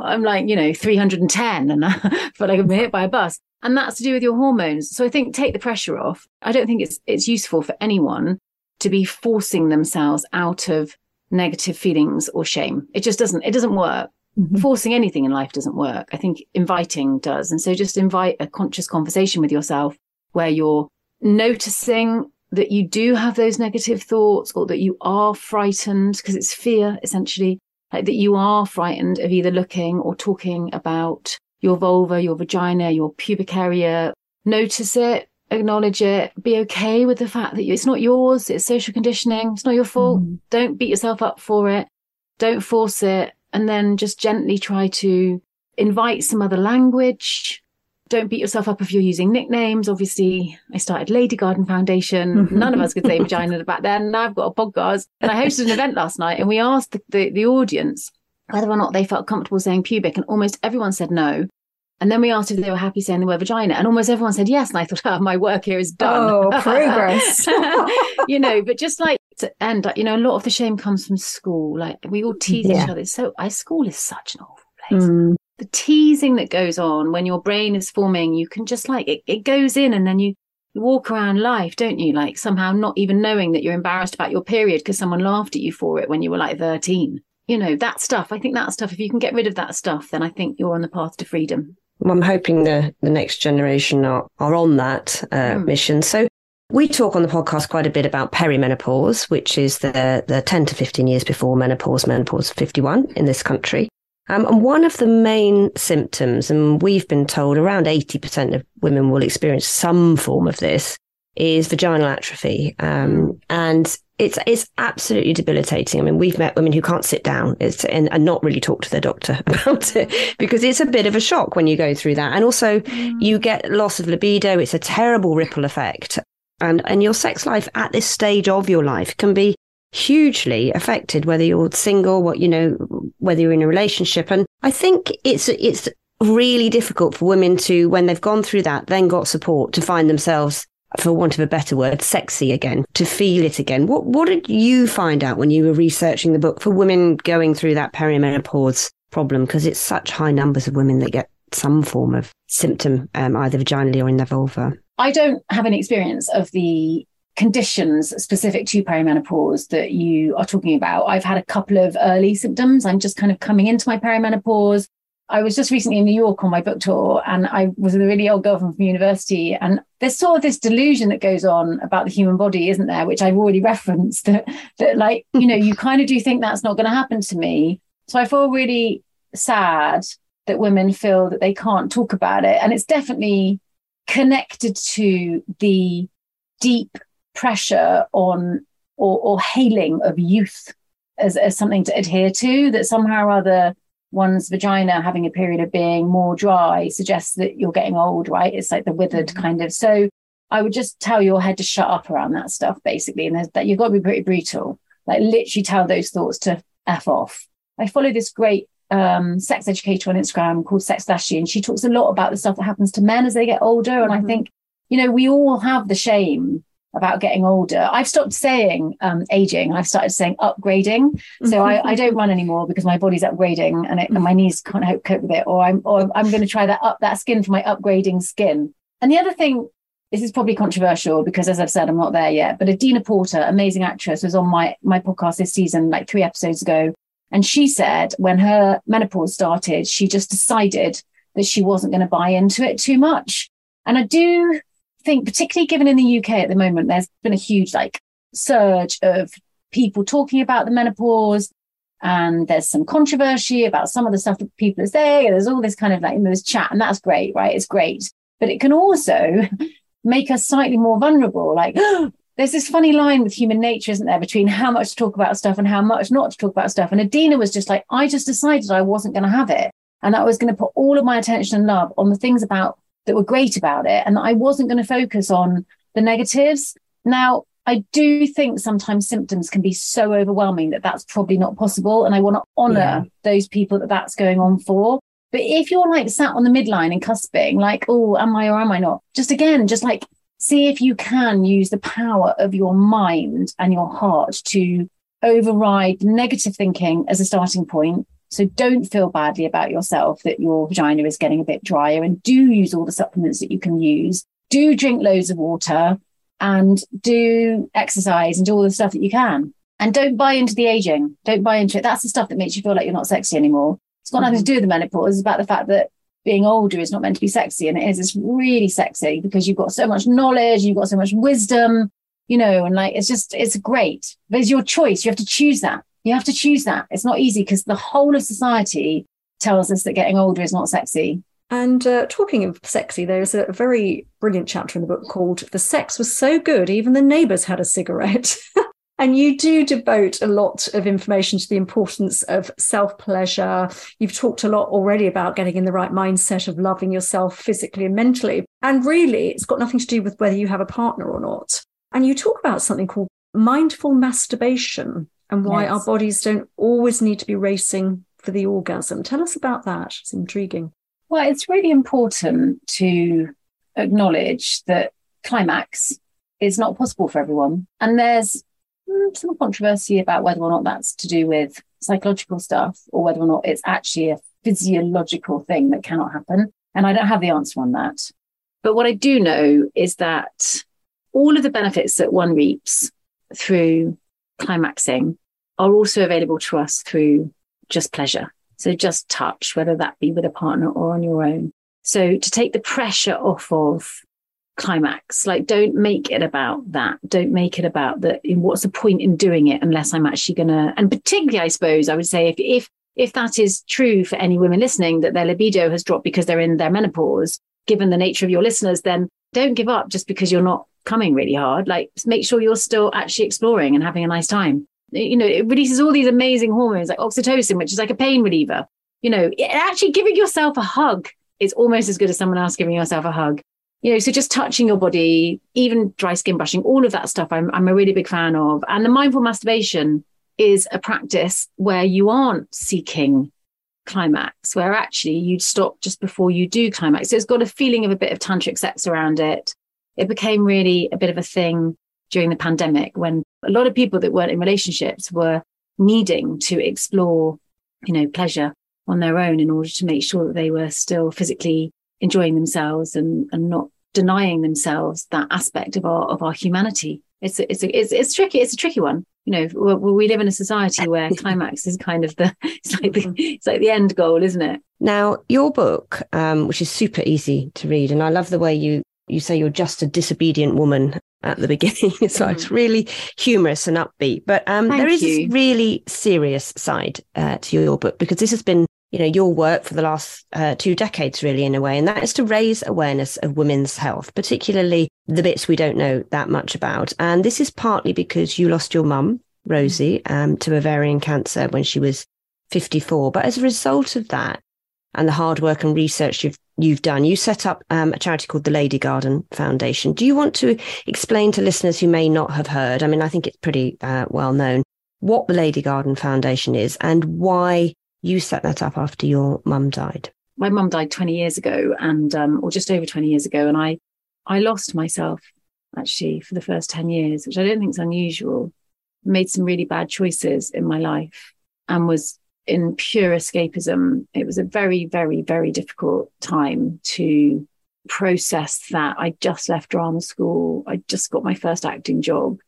I'm like, you know, 310 and I feel like I'm hit by a bus and that's to do with your hormones. So I think take the pressure off. I don't think it's it's useful for anyone to be forcing themselves out of negative feelings or shame. It just doesn't it doesn't work. Mm-hmm. Forcing anything in life doesn't work. I think inviting does. And so just invite a conscious conversation with yourself where you're noticing that you do have those negative thoughts or that you are frightened because it's fear essentially like that you are frightened of either looking or talking about your vulva, your vagina, your pubic area. Notice it, acknowledge it, be okay with the fact that it's not yours. It's social conditioning. It's not your fault. Mm. Don't beat yourself up for it. Don't force it. And then just gently try to invite some other language. Don't beat yourself up if you're using nicknames. Obviously, I started Lady Garden Foundation. None of us could say vagina back then. Now I've got a podcast. And I hosted an event last night and we asked the, the, the audience whether or not they felt comfortable saying pubic, and almost everyone said no. And then we asked if they were happy saying the word vagina, and almost everyone said yes. And I thought, oh, my work here is done. Oh, progress. you know, but just like to end, you know, a lot of the shame comes from school. Like we all tease yeah. each other. So, I school is such an awful place. Mm. The teasing that goes on when your brain is forming, you can just like it, it goes in, and then you you walk around life, don't you? Like somehow not even knowing that you're embarrassed about your period because someone laughed at you for it when you were like 13 you know, that stuff. I think that stuff, if you can get rid of that stuff, then I think you're on the path to freedom. Well, I'm hoping the, the next generation are, are on that uh, mm. mission. So We talk on the podcast quite a bit about perimenopause, which is the, the 10 to 15 years before menopause, menopause 51 in this country. Um, and one of the main symptoms, and we've been told around 80% of women will experience some form of this, is vaginal atrophy. Um, mm. and it's it's absolutely debilitating. I mean, we've met women who can't sit down and, and, not really talk to their doctor about it because it's a bit of a shock when you go through that. And also, mm. you get loss of libido. It's a terrible ripple effect, and and your sex life at this stage of your life can be hugely affected, whether you're single, what you know, whether you're in a relationship. And I think it's it's really difficult for women to, when they've gone through that, then got support to find themselves for want of a better word, sexy again, to feel it again. What what did you find out when you were researching the book for women going through that perimenopause problem? Because it's such high numbers of women that get some form of symptom, um, either vaginally or in their vulva. I don't have any experience of the conditions specific to perimenopause that you are talking about. I've had a couple of early symptoms. I'm just kind of coming into my perimenopause. I was just recently in New York on my book tour and I was with a really old girl from university. And there's sort of this delusion that goes on about the human body, isn't there? Which I've already referenced that, that like, you know, you kind of do think that's not going to happen to me. So I feel really sad that women feel that they can't talk about it. And it's definitely connected to the deep pressure on or, or hailing of youth as, as something to adhere to that somehow or other one's vagina having a period of being more dry suggests that you're getting old, right? It's like the withered mm-hmm. kind of. So I would just tell your head to shut up around that stuff, basically. And that you've got to be pretty brutal. Like literally tell those thoughts to F off. I follow this great um, sex educator on Instagram called Sex Dashy, and she talks a lot about the stuff that happens to men as they get older. And mm-hmm. I think, you know, we all have the shame about getting older. I've stopped saying um, aging. I've started saying upgrading. So I, I, don't run anymore because my body's upgrading and, it, and my knees can't cope, cope with it. Or I'm or I'm going to try that up that skin for my upgrading skin. And the other thing, this is probably controversial because as I've said, I'm not there yet. But Adina Porter, amazing actress, was on my my podcast this season, like three episodes ago, and she said when her menopause started, she just decided that she wasn't going to buy into it too much. And I do think, particularly given in the UK at the moment, there's been a huge like surge of people talking about the menopause. And there's some controversy about some of the stuff that people are saying. There's all this kind of like, know, this chat, and that's great, right? It's great. But it can also make us slightly more vulnerable. Like, there's this funny line with human nature, isn't there, between how much to talk about stuff and how much not to talk about stuff. And Adina was just like, I just decided I wasn't going to have it. And I was going to put all of my attention and love on the things about that were great about it. And I wasn't going to focus on the negatives. Now, I do think sometimes symptoms can be so overwhelming that that's probably not possible. And I want to honor yeah. those people that that's going on for. But if you're like sat on the midline and cusping, like, oh, am I or am I not? Just again, just like see if you can use the power of your mind and your heart to override negative thinking as a starting point so don't feel badly about yourself that your vagina is getting a bit drier and do use all the supplements that you can use. Do drink loads of water and do exercise and do all the stuff that you can. And don't buy into the aging. Don't buy into it. That's the stuff that makes you feel like you're not sexy anymore. It's got mm-hmm. nothing to do with the menopause. It's about the fact that being older is not meant to be sexy. And it is. It's really sexy because you've got so much knowledge, you've got so much wisdom, you know, and like it's just, it's great. But it's your choice. You have to choose that. You have to choose that. It's not easy because the whole of society tells us that getting older is not sexy. And uh, talking of sexy, there's a very brilliant chapter in the book called The Sex Was So Good, Even the Neighbours Had a Cigarette. and you do devote a lot of information to the importance of self pleasure. You've talked a lot already about getting in the right mindset of loving yourself physically and mentally. And really, it's got nothing to do with whether you have a partner or not. And you talk about something called mindful masturbation and why yes. our bodies don't always need to be racing for the orgasm. Tell us about that. It's intriguing. Well, it's really important to acknowledge that climax is not possible for everyone. And there's mm, some controversy about whether or not that's to do with psychological stuff or whether or not it's actually a physiological thing that cannot happen. And I don't have the answer on that. But what I do know is that all of the benefits that one reaps through climaxing are also available to us through just pleasure. So just touch, whether that be with a partner or on your own. So to take the pressure off of climax. Like, don't make it about that. Don't make it about that. What's the point in doing it unless I'm actually gonna? And particularly, I suppose I would say if if if that is true for any women listening, that their libido has dropped because they're in their menopause, given the nature of your listeners, then don't give up just because you're not coming really hard. Like, make sure you're still actually exploring and having a nice time. You know, it releases all these amazing hormones like oxytocin, which is like a pain reliever. You know, actually giving yourself a hug is almost as good as someone else giving yourself a hug you know, so just touching your body, even dry skin brushing, all of that stuff, I'm, I'm a really big fan of. And the mindful masturbation is a practice where you aren't seeking climax, where actually you'd stop just before you do climax. So it's got a feeling of a bit of tantric sex around it. It became really a bit of a thing during the pandemic when a lot of people that weren't in relationships were needing to explore, you know, pleasure on their own in order to make sure that they were still physically enjoying themselves and, and not denying themselves that aspect of our of our humanity. It's a, it's a, it's it's tricky. It's a tricky one. You know, we, we live in a society where climax is kind of the it's like the it's like the end goal, isn't it? Now, your book, um, which is super easy to read, and I love the way you you say you're just a disobedient woman at the beginning. so mm. it's really humorous and upbeat. But um, there is you. a really serious side uh, to your book because this has been you know your work for the last uh, two decades really in a way and that is to raise awareness of women's health particularly the bits we don't know that much about and this is partly because you lost your mum rosie um, to ovarian cancer when she was 54 but as a result of that and the hard work and research you've you've done you set up um, a charity called the lady garden foundation do you want to explain to listeners who may not have heard i mean i think it's pretty uh, well known what the lady garden foundation is and why you set that up after your mum died. My mum died 20 years ago and um, or just over 20 years ago and I I lost myself actually for the first 10 years, which I don't think is unusual. Made some really bad choices in my life and was in pure escapism. It was a very, very, very difficult time to process that. I just left drama school. I just got my first acting job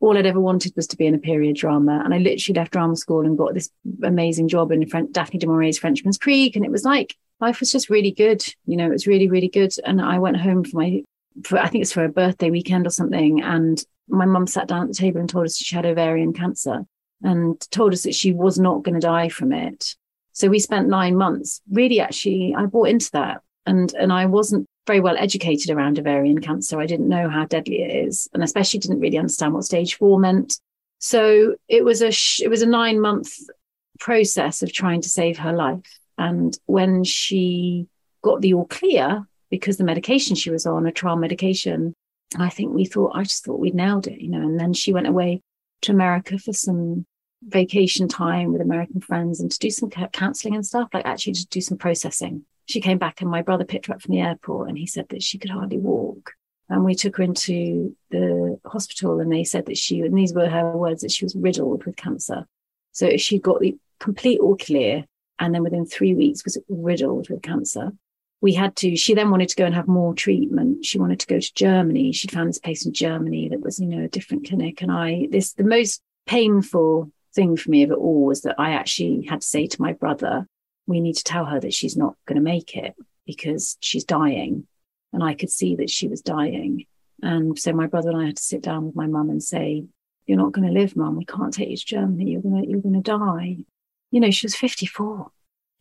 all I'd ever wanted was to be in a period drama. And I literally left drama school and got this amazing job in Daphne du Maurier's Frenchman's Creek. And it was like, life was just really good. You know, it was really, really good. And I went home for my, for, I think it's for a birthday weekend or something. And my mum sat down at the table and told us she had ovarian cancer and told us that she was not going to die from it. So we spent nine months really actually, I bought into that. And, and I wasn't very well educated around ovarian cancer. I didn't know how deadly it is, and especially didn't really understand what stage four meant. So it was a sh- it was a nine month process of trying to save her life. And when she got the all clear because the medication she was on, a trial medication, I think we thought I just thought we'd nailed it, you know. And then she went away to America for some vacation time with American friends and to do some counseling and stuff, like actually to do some processing she came back and my brother picked her up from the airport and he said that she could hardly walk. And we took her into the hospital and they said that she, and these were her words, that she was riddled with cancer. So she got the complete all clear and then within three weeks was riddled with cancer. We had to, she then wanted to go and have more treatment. She wanted to go to Germany. She'd found this place in Germany that was, you know, a different clinic. And I, this, the most painful thing for me of it all was that I actually had to say to my brother, we need to tell her that she's not going to make it because she's dying. And I could see that she was dying. And so my brother and I had to sit down with my mum and say, You're not going to live, mum. We can't take you to Germany. You're going to, you're going to die. You know, she was 54.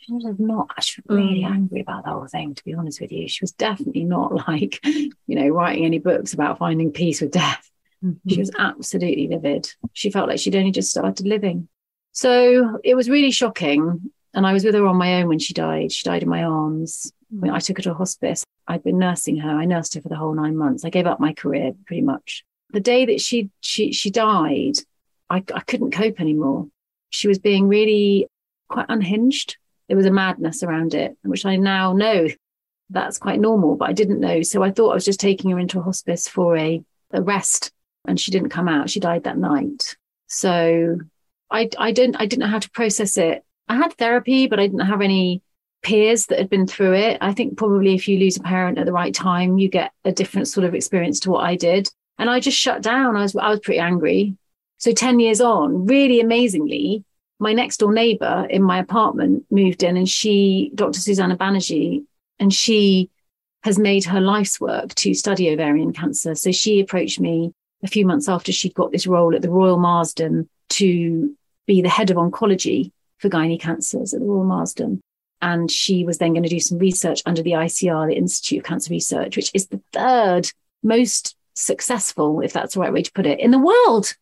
She was not, she was really mm. angry about the whole thing, to be honest with you. She was definitely not like, you know, writing any books about finding peace with death. Mm-hmm. She was absolutely livid. She felt like she'd only just started living. So it was really shocking. And I was with her on my own when she died. She died in my arms. I, I took her to a hospice. I'd been nursing her. I nursed her for the whole nine months. I gave up my career pretty much. The day that she she she died, I, I couldn't cope anymore. She was being really quite unhinged. There was a madness around it, which I now know that's quite normal, but I didn't know. So I thought I was just taking her into a hospice for a, a rest, and she didn't come out. She died that night. So I I didn't I didn't know how to process it I had therapy, but I didn't have any peers that had been through it. I think probably if you lose a parent at the right time, you get a different sort of experience to what I did. And I just shut down. I was I was pretty angry. So 10 years on, really amazingly, my next door neighbor in my apartment moved in and she, Dr. Susana Banerjee, and she has made her life's work to study ovarian cancer. So she approached me a few months after she'd got this role at the Royal Marsden to be the head of oncology for gynae cancers at the Royal Marsden. And she was then going to do some research under the ICR, the Institute of Cancer Research, which is the third most successful, if that's the right way to put it, in the world,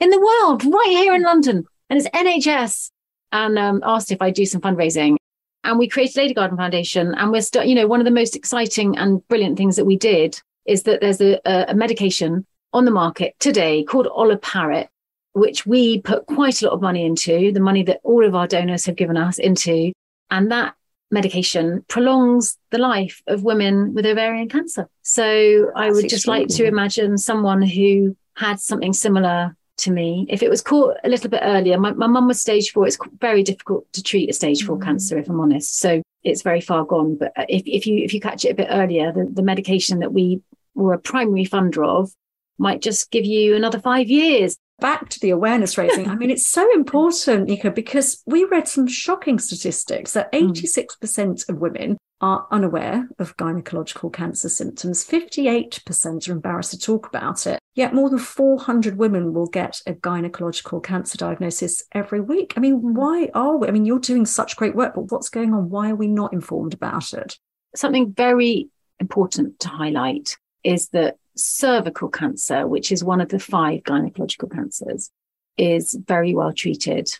in the world, right here in London. And it's NHS. And um, asked if I'd do some fundraising. And we created Lady Garden Foundation. And we're still, you know, one of the most exciting and brilliant things that we did is that there's a, a medication on the market today called olaparib, which we put quite a lot of money into, the money that all of our donors have given us into. And that medication prolongs the life of women with ovarian cancer. So I would just like to imagine someone who had something similar to me. If it was caught a little bit earlier, my, my mum was stage four. It's very difficult to treat a stage four mm. cancer, if I'm honest. So it's very far gone. But if, if you if you catch it a bit earlier, the, the medication that we were a primary funder of might just give you another five years back to the awareness raising, I mean, it's so important, Mika, because we read some shocking statistics that 86% hmm. of women are unaware of gynecological cancer symptoms. 58% are embarrassed to talk about it. Yet more than 400 women will get a gynecological cancer diagnosis every week. I mean, why are we? I mean, you're doing such great work, but what's going on? Why are we not informed about it? Something very important to highlight is that cervical cancer, which is one of the five gynecological cancers, is very well treated,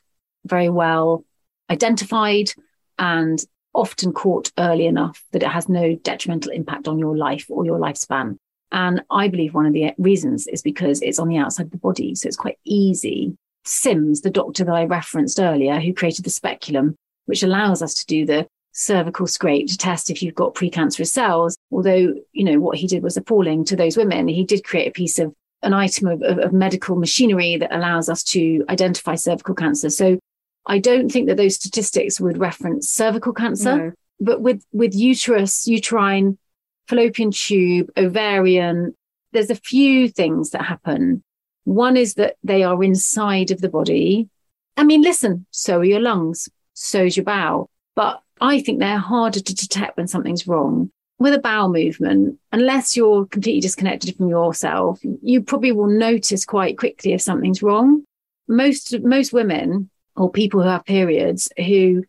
very well identified, and often caught early enough that it has no detrimental impact on your life or your lifespan. And I believe one of the reasons is because it's on the outside of the body. So it's quite easy. Sims, the doctor that I referenced earlier, who created the speculum, which allows us to do the cervical scrape to test if you've got precancerous cells. Although, you know, what he did was appalling to those women. He did create a piece of an item of, of, of medical machinery that allows us to identify cervical cancer. So I don't think that those statistics would reference cervical cancer, no. but with, with uterus, uterine, fallopian tube, ovarian, there's a few things that happen. One is that they are inside of the body. I mean, listen, so are your lungs, so's your bowel. But I think they're harder to detect when something's wrong. With a bowel movement, unless you're completely disconnected from yourself, you probably will notice quite quickly if something's wrong. Most most women or people who have periods who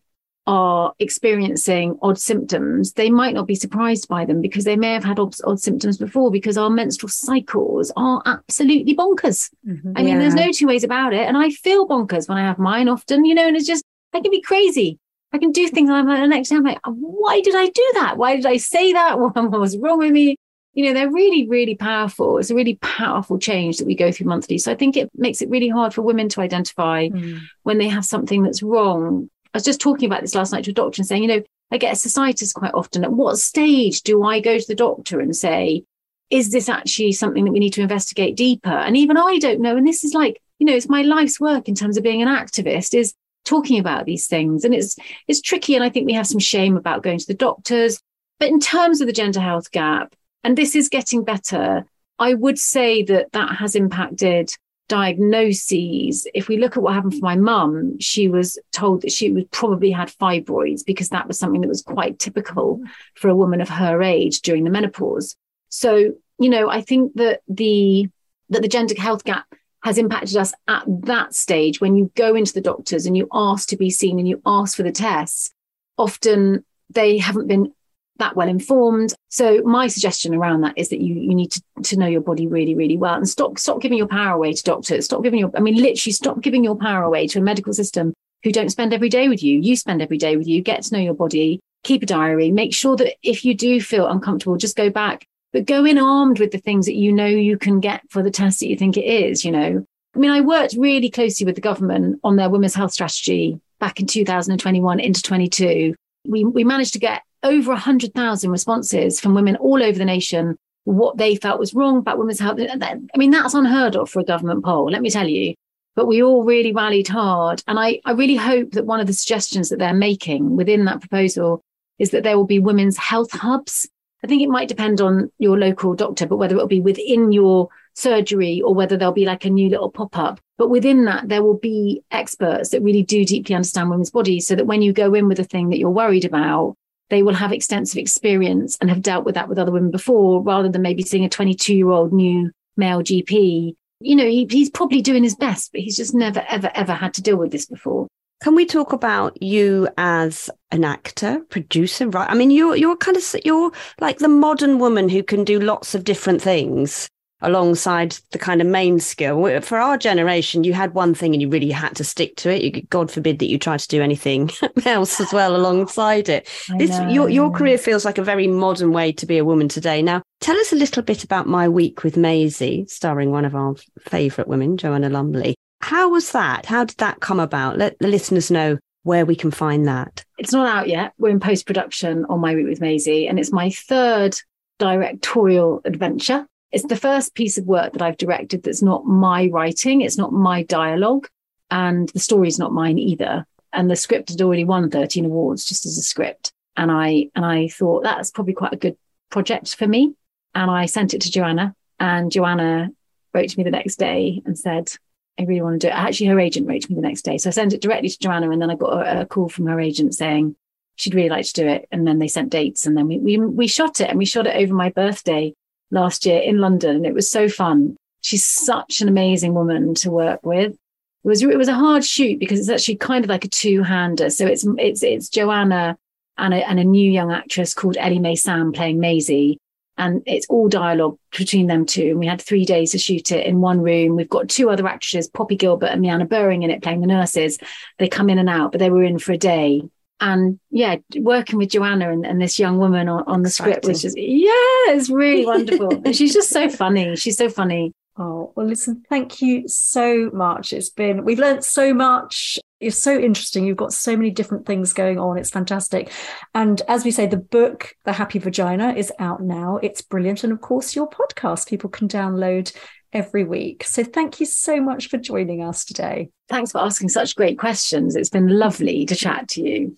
are experiencing odd symptoms, they might not be surprised by them because they may have had odd, odd symptoms before because our menstrual cycles are absolutely bonkers. Mm-hmm, I mean, yeah. there's no two ways about it. And I feel bonkers when I have mine often, you know, and it's just, I can be crazy. I can do things. I'm like, the next day, I'm like, why did I do that? Why did I say that? What was wrong with me? You know, they're really, really powerful. It's a really powerful change that we go through monthly. So I think it makes it really hard for women to identify mm. when they have something that's wrong. I was just talking about this last night to a doctor and saying, you know, I get cystitis quite often. At what stage do I go to the doctor and say, is this actually something that we need to investigate deeper? And even I don't know. And this is like, you know, it's my life's work in terms of being an activist is talking about these things. And it's it's tricky. And I think we have some shame about going to the doctors. But in terms of the gender health gap, and this is getting better, I would say that that has impacted diagnoses. If we look at what happened for my mum, she was told that she would probably had fibroids because that was something that was quite typical for a woman of her age during the menopause. So, you know, I think that the that the gender health gap has impacted us at that stage when you go into the doctors and you ask to be seen and you ask for the tests often they haven't been that well informed. So my suggestion around that is that you you need to, to know your body really really well and stop stop giving your power away to doctors. Stop giving your i mean literally stop giving your power away to a medical system who don't spend every day with you. You spend every day with you. Get to know your body. Keep a diary. Make sure that if you do feel uncomfortable just go back but go in armed with the things that you know you can get for the test that you think it is, you know. I mean, I worked really closely with the government on their women's health strategy back in 2021 into 22. We, we managed to get over 100,000 responses from women all over the nation, what they felt was wrong about women's health. I mean, that's unheard of for a government poll, let me tell you. But we all really rallied hard. And I, I really hope that one of the suggestions that they're making within that proposal is that there will be women's health hubs I think it might depend on your local doctor, but whether it'll be within your surgery or whether there'll be like a new little pop up. But within that, there will be experts that really do deeply understand women's bodies so that when you go in with a thing that you're worried about, they will have extensive experience and have dealt with that with other women before, rather than maybe seeing a 22 year old new male GP. You know, he, he's probably doing his best, but he's just never, ever, ever had to deal with this before. Can we talk about you as an actor, producer, right? I mean, you're you're kind of you're like the modern woman who can do lots of different things alongside the kind of main skill. For our generation, you had one thing and you really had to stick to it. You, God forbid that you try to do anything else as well alongside it. This, your your career feels like a very modern way to be a woman today. Now, tell us a little bit about my week with Maisie, starring one of our favourite women, Joanna Lumley. How was that? How did that come about? Let the listeners know where we can find that. It's not out yet. We're in post production on My Week with Maisie, and it's my third directorial adventure. It's the first piece of work that I've directed that's not my writing, it's not my dialogue, and the story's not mine either. And the script had already won 13 awards just as a script. And I and I thought that's probably quite a good project for me. And I sent it to Joanna, and Joanna wrote to me the next day and said, I really want to do it. Actually, her agent wrote to me the next day. So I sent it directly to Joanna, and then I got a, a call from her agent saying she'd really like to do it. And then they sent dates, and then we, we we shot it, and we shot it over my birthday last year in London, and it was so fun. She's such an amazing woman to work with. It was it was a hard shoot because it's actually kind of like a two hander. So it's it's it's Joanna and a, and a new young actress called Ellie Mae Sam playing Maisie, and it's all dialogue between them two. And we had three days to shoot it in one room. We've got two other actresses, Poppy Gilbert and Myanna Buring, in it playing the nurses. They come in and out, but they were in for a day. And yeah, working with Joanna and, and this young woman on, on the Exciting. script was just, yeah, it's really wonderful. and she's just so funny. She's so funny. Oh, well, listen, thank you so much. It's been, we've learned so much. It's so interesting. You've got so many different things going on. It's fantastic. And as we say, the book, The Happy Vagina, is out now. It's brilliant. And of course, your podcast, people can download every week. So thank you so much for joining us today. Thanks for asking such great questions. It's been lovely to chat to you.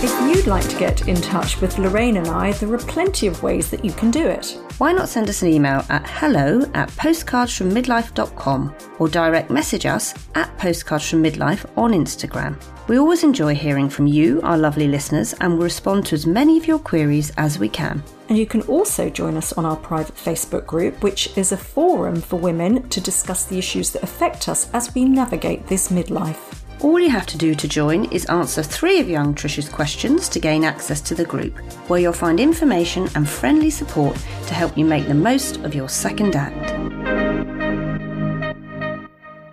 If you'd like to get in touch with Lorraine and I, there are plenty of ways that you can do it. Why not send us an email at hello at postcardsfrommidlife.com or direct message us at postcards from midlife on Instagram. We always enjoy hearing from you, our lovely listeners, and will respond to as many of your queries as we can. And you can also join us on our private Facebook group, which is a forum for women to discuss the issues that affect us as we navigate this midlife. All you have to do to join is answer three of young Trish's questions to gain access to the group, where you'll find information and friendly support to help you make the most of your second act.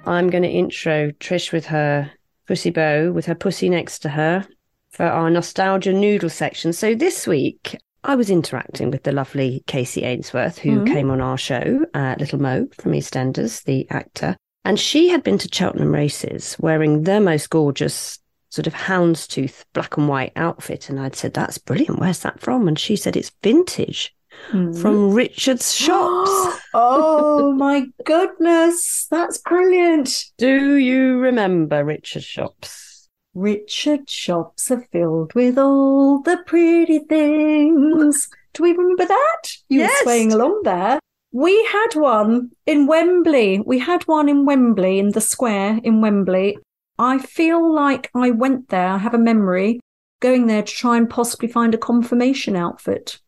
I'm going to intro Trish with her pussy bow, with her pussy next to her, for our nostalgia noodle section. So this week, I was interacting with the lovely Kacey Ainsworth, who mm-hmm. came on our show, uh, Little Mo from EastEnders, the actor. And she had been to Cheltenham races wearing the most gorgeous sort of houndstooth black and white outfit. And I'd said, That's brilliant. Where's that from? And she said, It's vintage. Mm. From Richard's shops. oh my goodness. That's brilliant. Do you remember Richard's shops? Richard's shops are filled with all the pretty things. Do we remember that? You yes. were swaying along there. We had one in Wembley. We had one in Wembley, in the square in Wembley. I feel like I went there, I have a memory, going there to try and possibly find a confirmation outfit.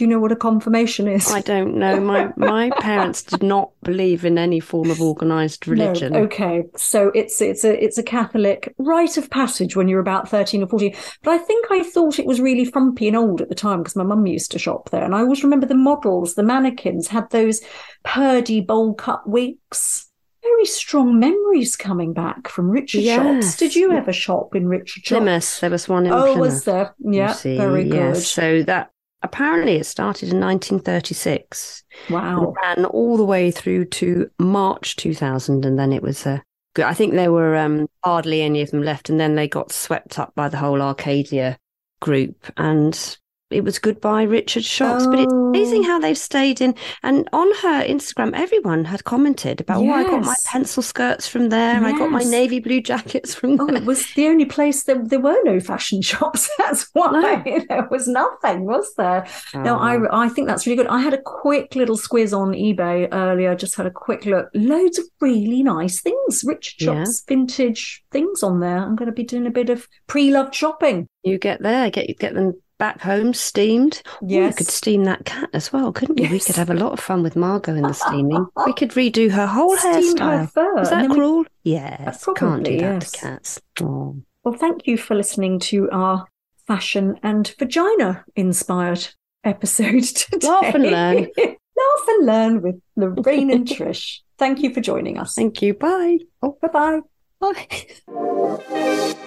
Do you know what a confirmation is? I don't know. My my parents did not believe in any form of organised religion. No, okay, so it's it's a it's a Catholic rite of passage when you're about thirteen or fourteen. But I think I thought it was really frumpy and old at the time because my mum used to shop there, and I always remember the models, the mannequins had those Purdey bowl cut wigs. Very strong memories coming back from Richard yes. shops. Did you ever shop in Richard shops? Plymouth. There was one in oh, Plymouth. was there? Yeah, very good. Yes. So that apparently it started in 1936. Wow. Ran all the way through to March 2000. And then it was a, uh, I think there were um, hardly any of them left. And then they got swept up by the whole Arcadia group. And it was goodbye Richard Shops. But it's amazing Oh. how they've stayed in. And on her Instagram, everyone had commented about, oh, I got my pencil skirts from there. I got my navy blue jackets from Oh, there. it was the only place that there were no fashion shops. That's why there was nothing, was there? No, Oh. I I think that's really good. I had a quick little squiz on eBay earlier. Just had a quick look. Loads of really nice things, Richard Yeah. Shops vintage things on there. I'm going to be doing a bit of pre-loved shopping. You get there, get get them back home steamed. Ooh, you Yes. could steam that cat as well, couldn't you? We Yes. could have a lot of fun with Margo in the steaming. we could redo her whole Steam her hairstyle. fur, Is that then we- cruel? Uh, yes. Can't probably, do that yes. to cats. Oh. Well, thank you for listening to our fashion and vagina inspired episode today. Laugh and learn. Laugh and learn with Lorraine and Trish. Thank you for joining us. Thank you. Bye. Oh, bye bye. Bye.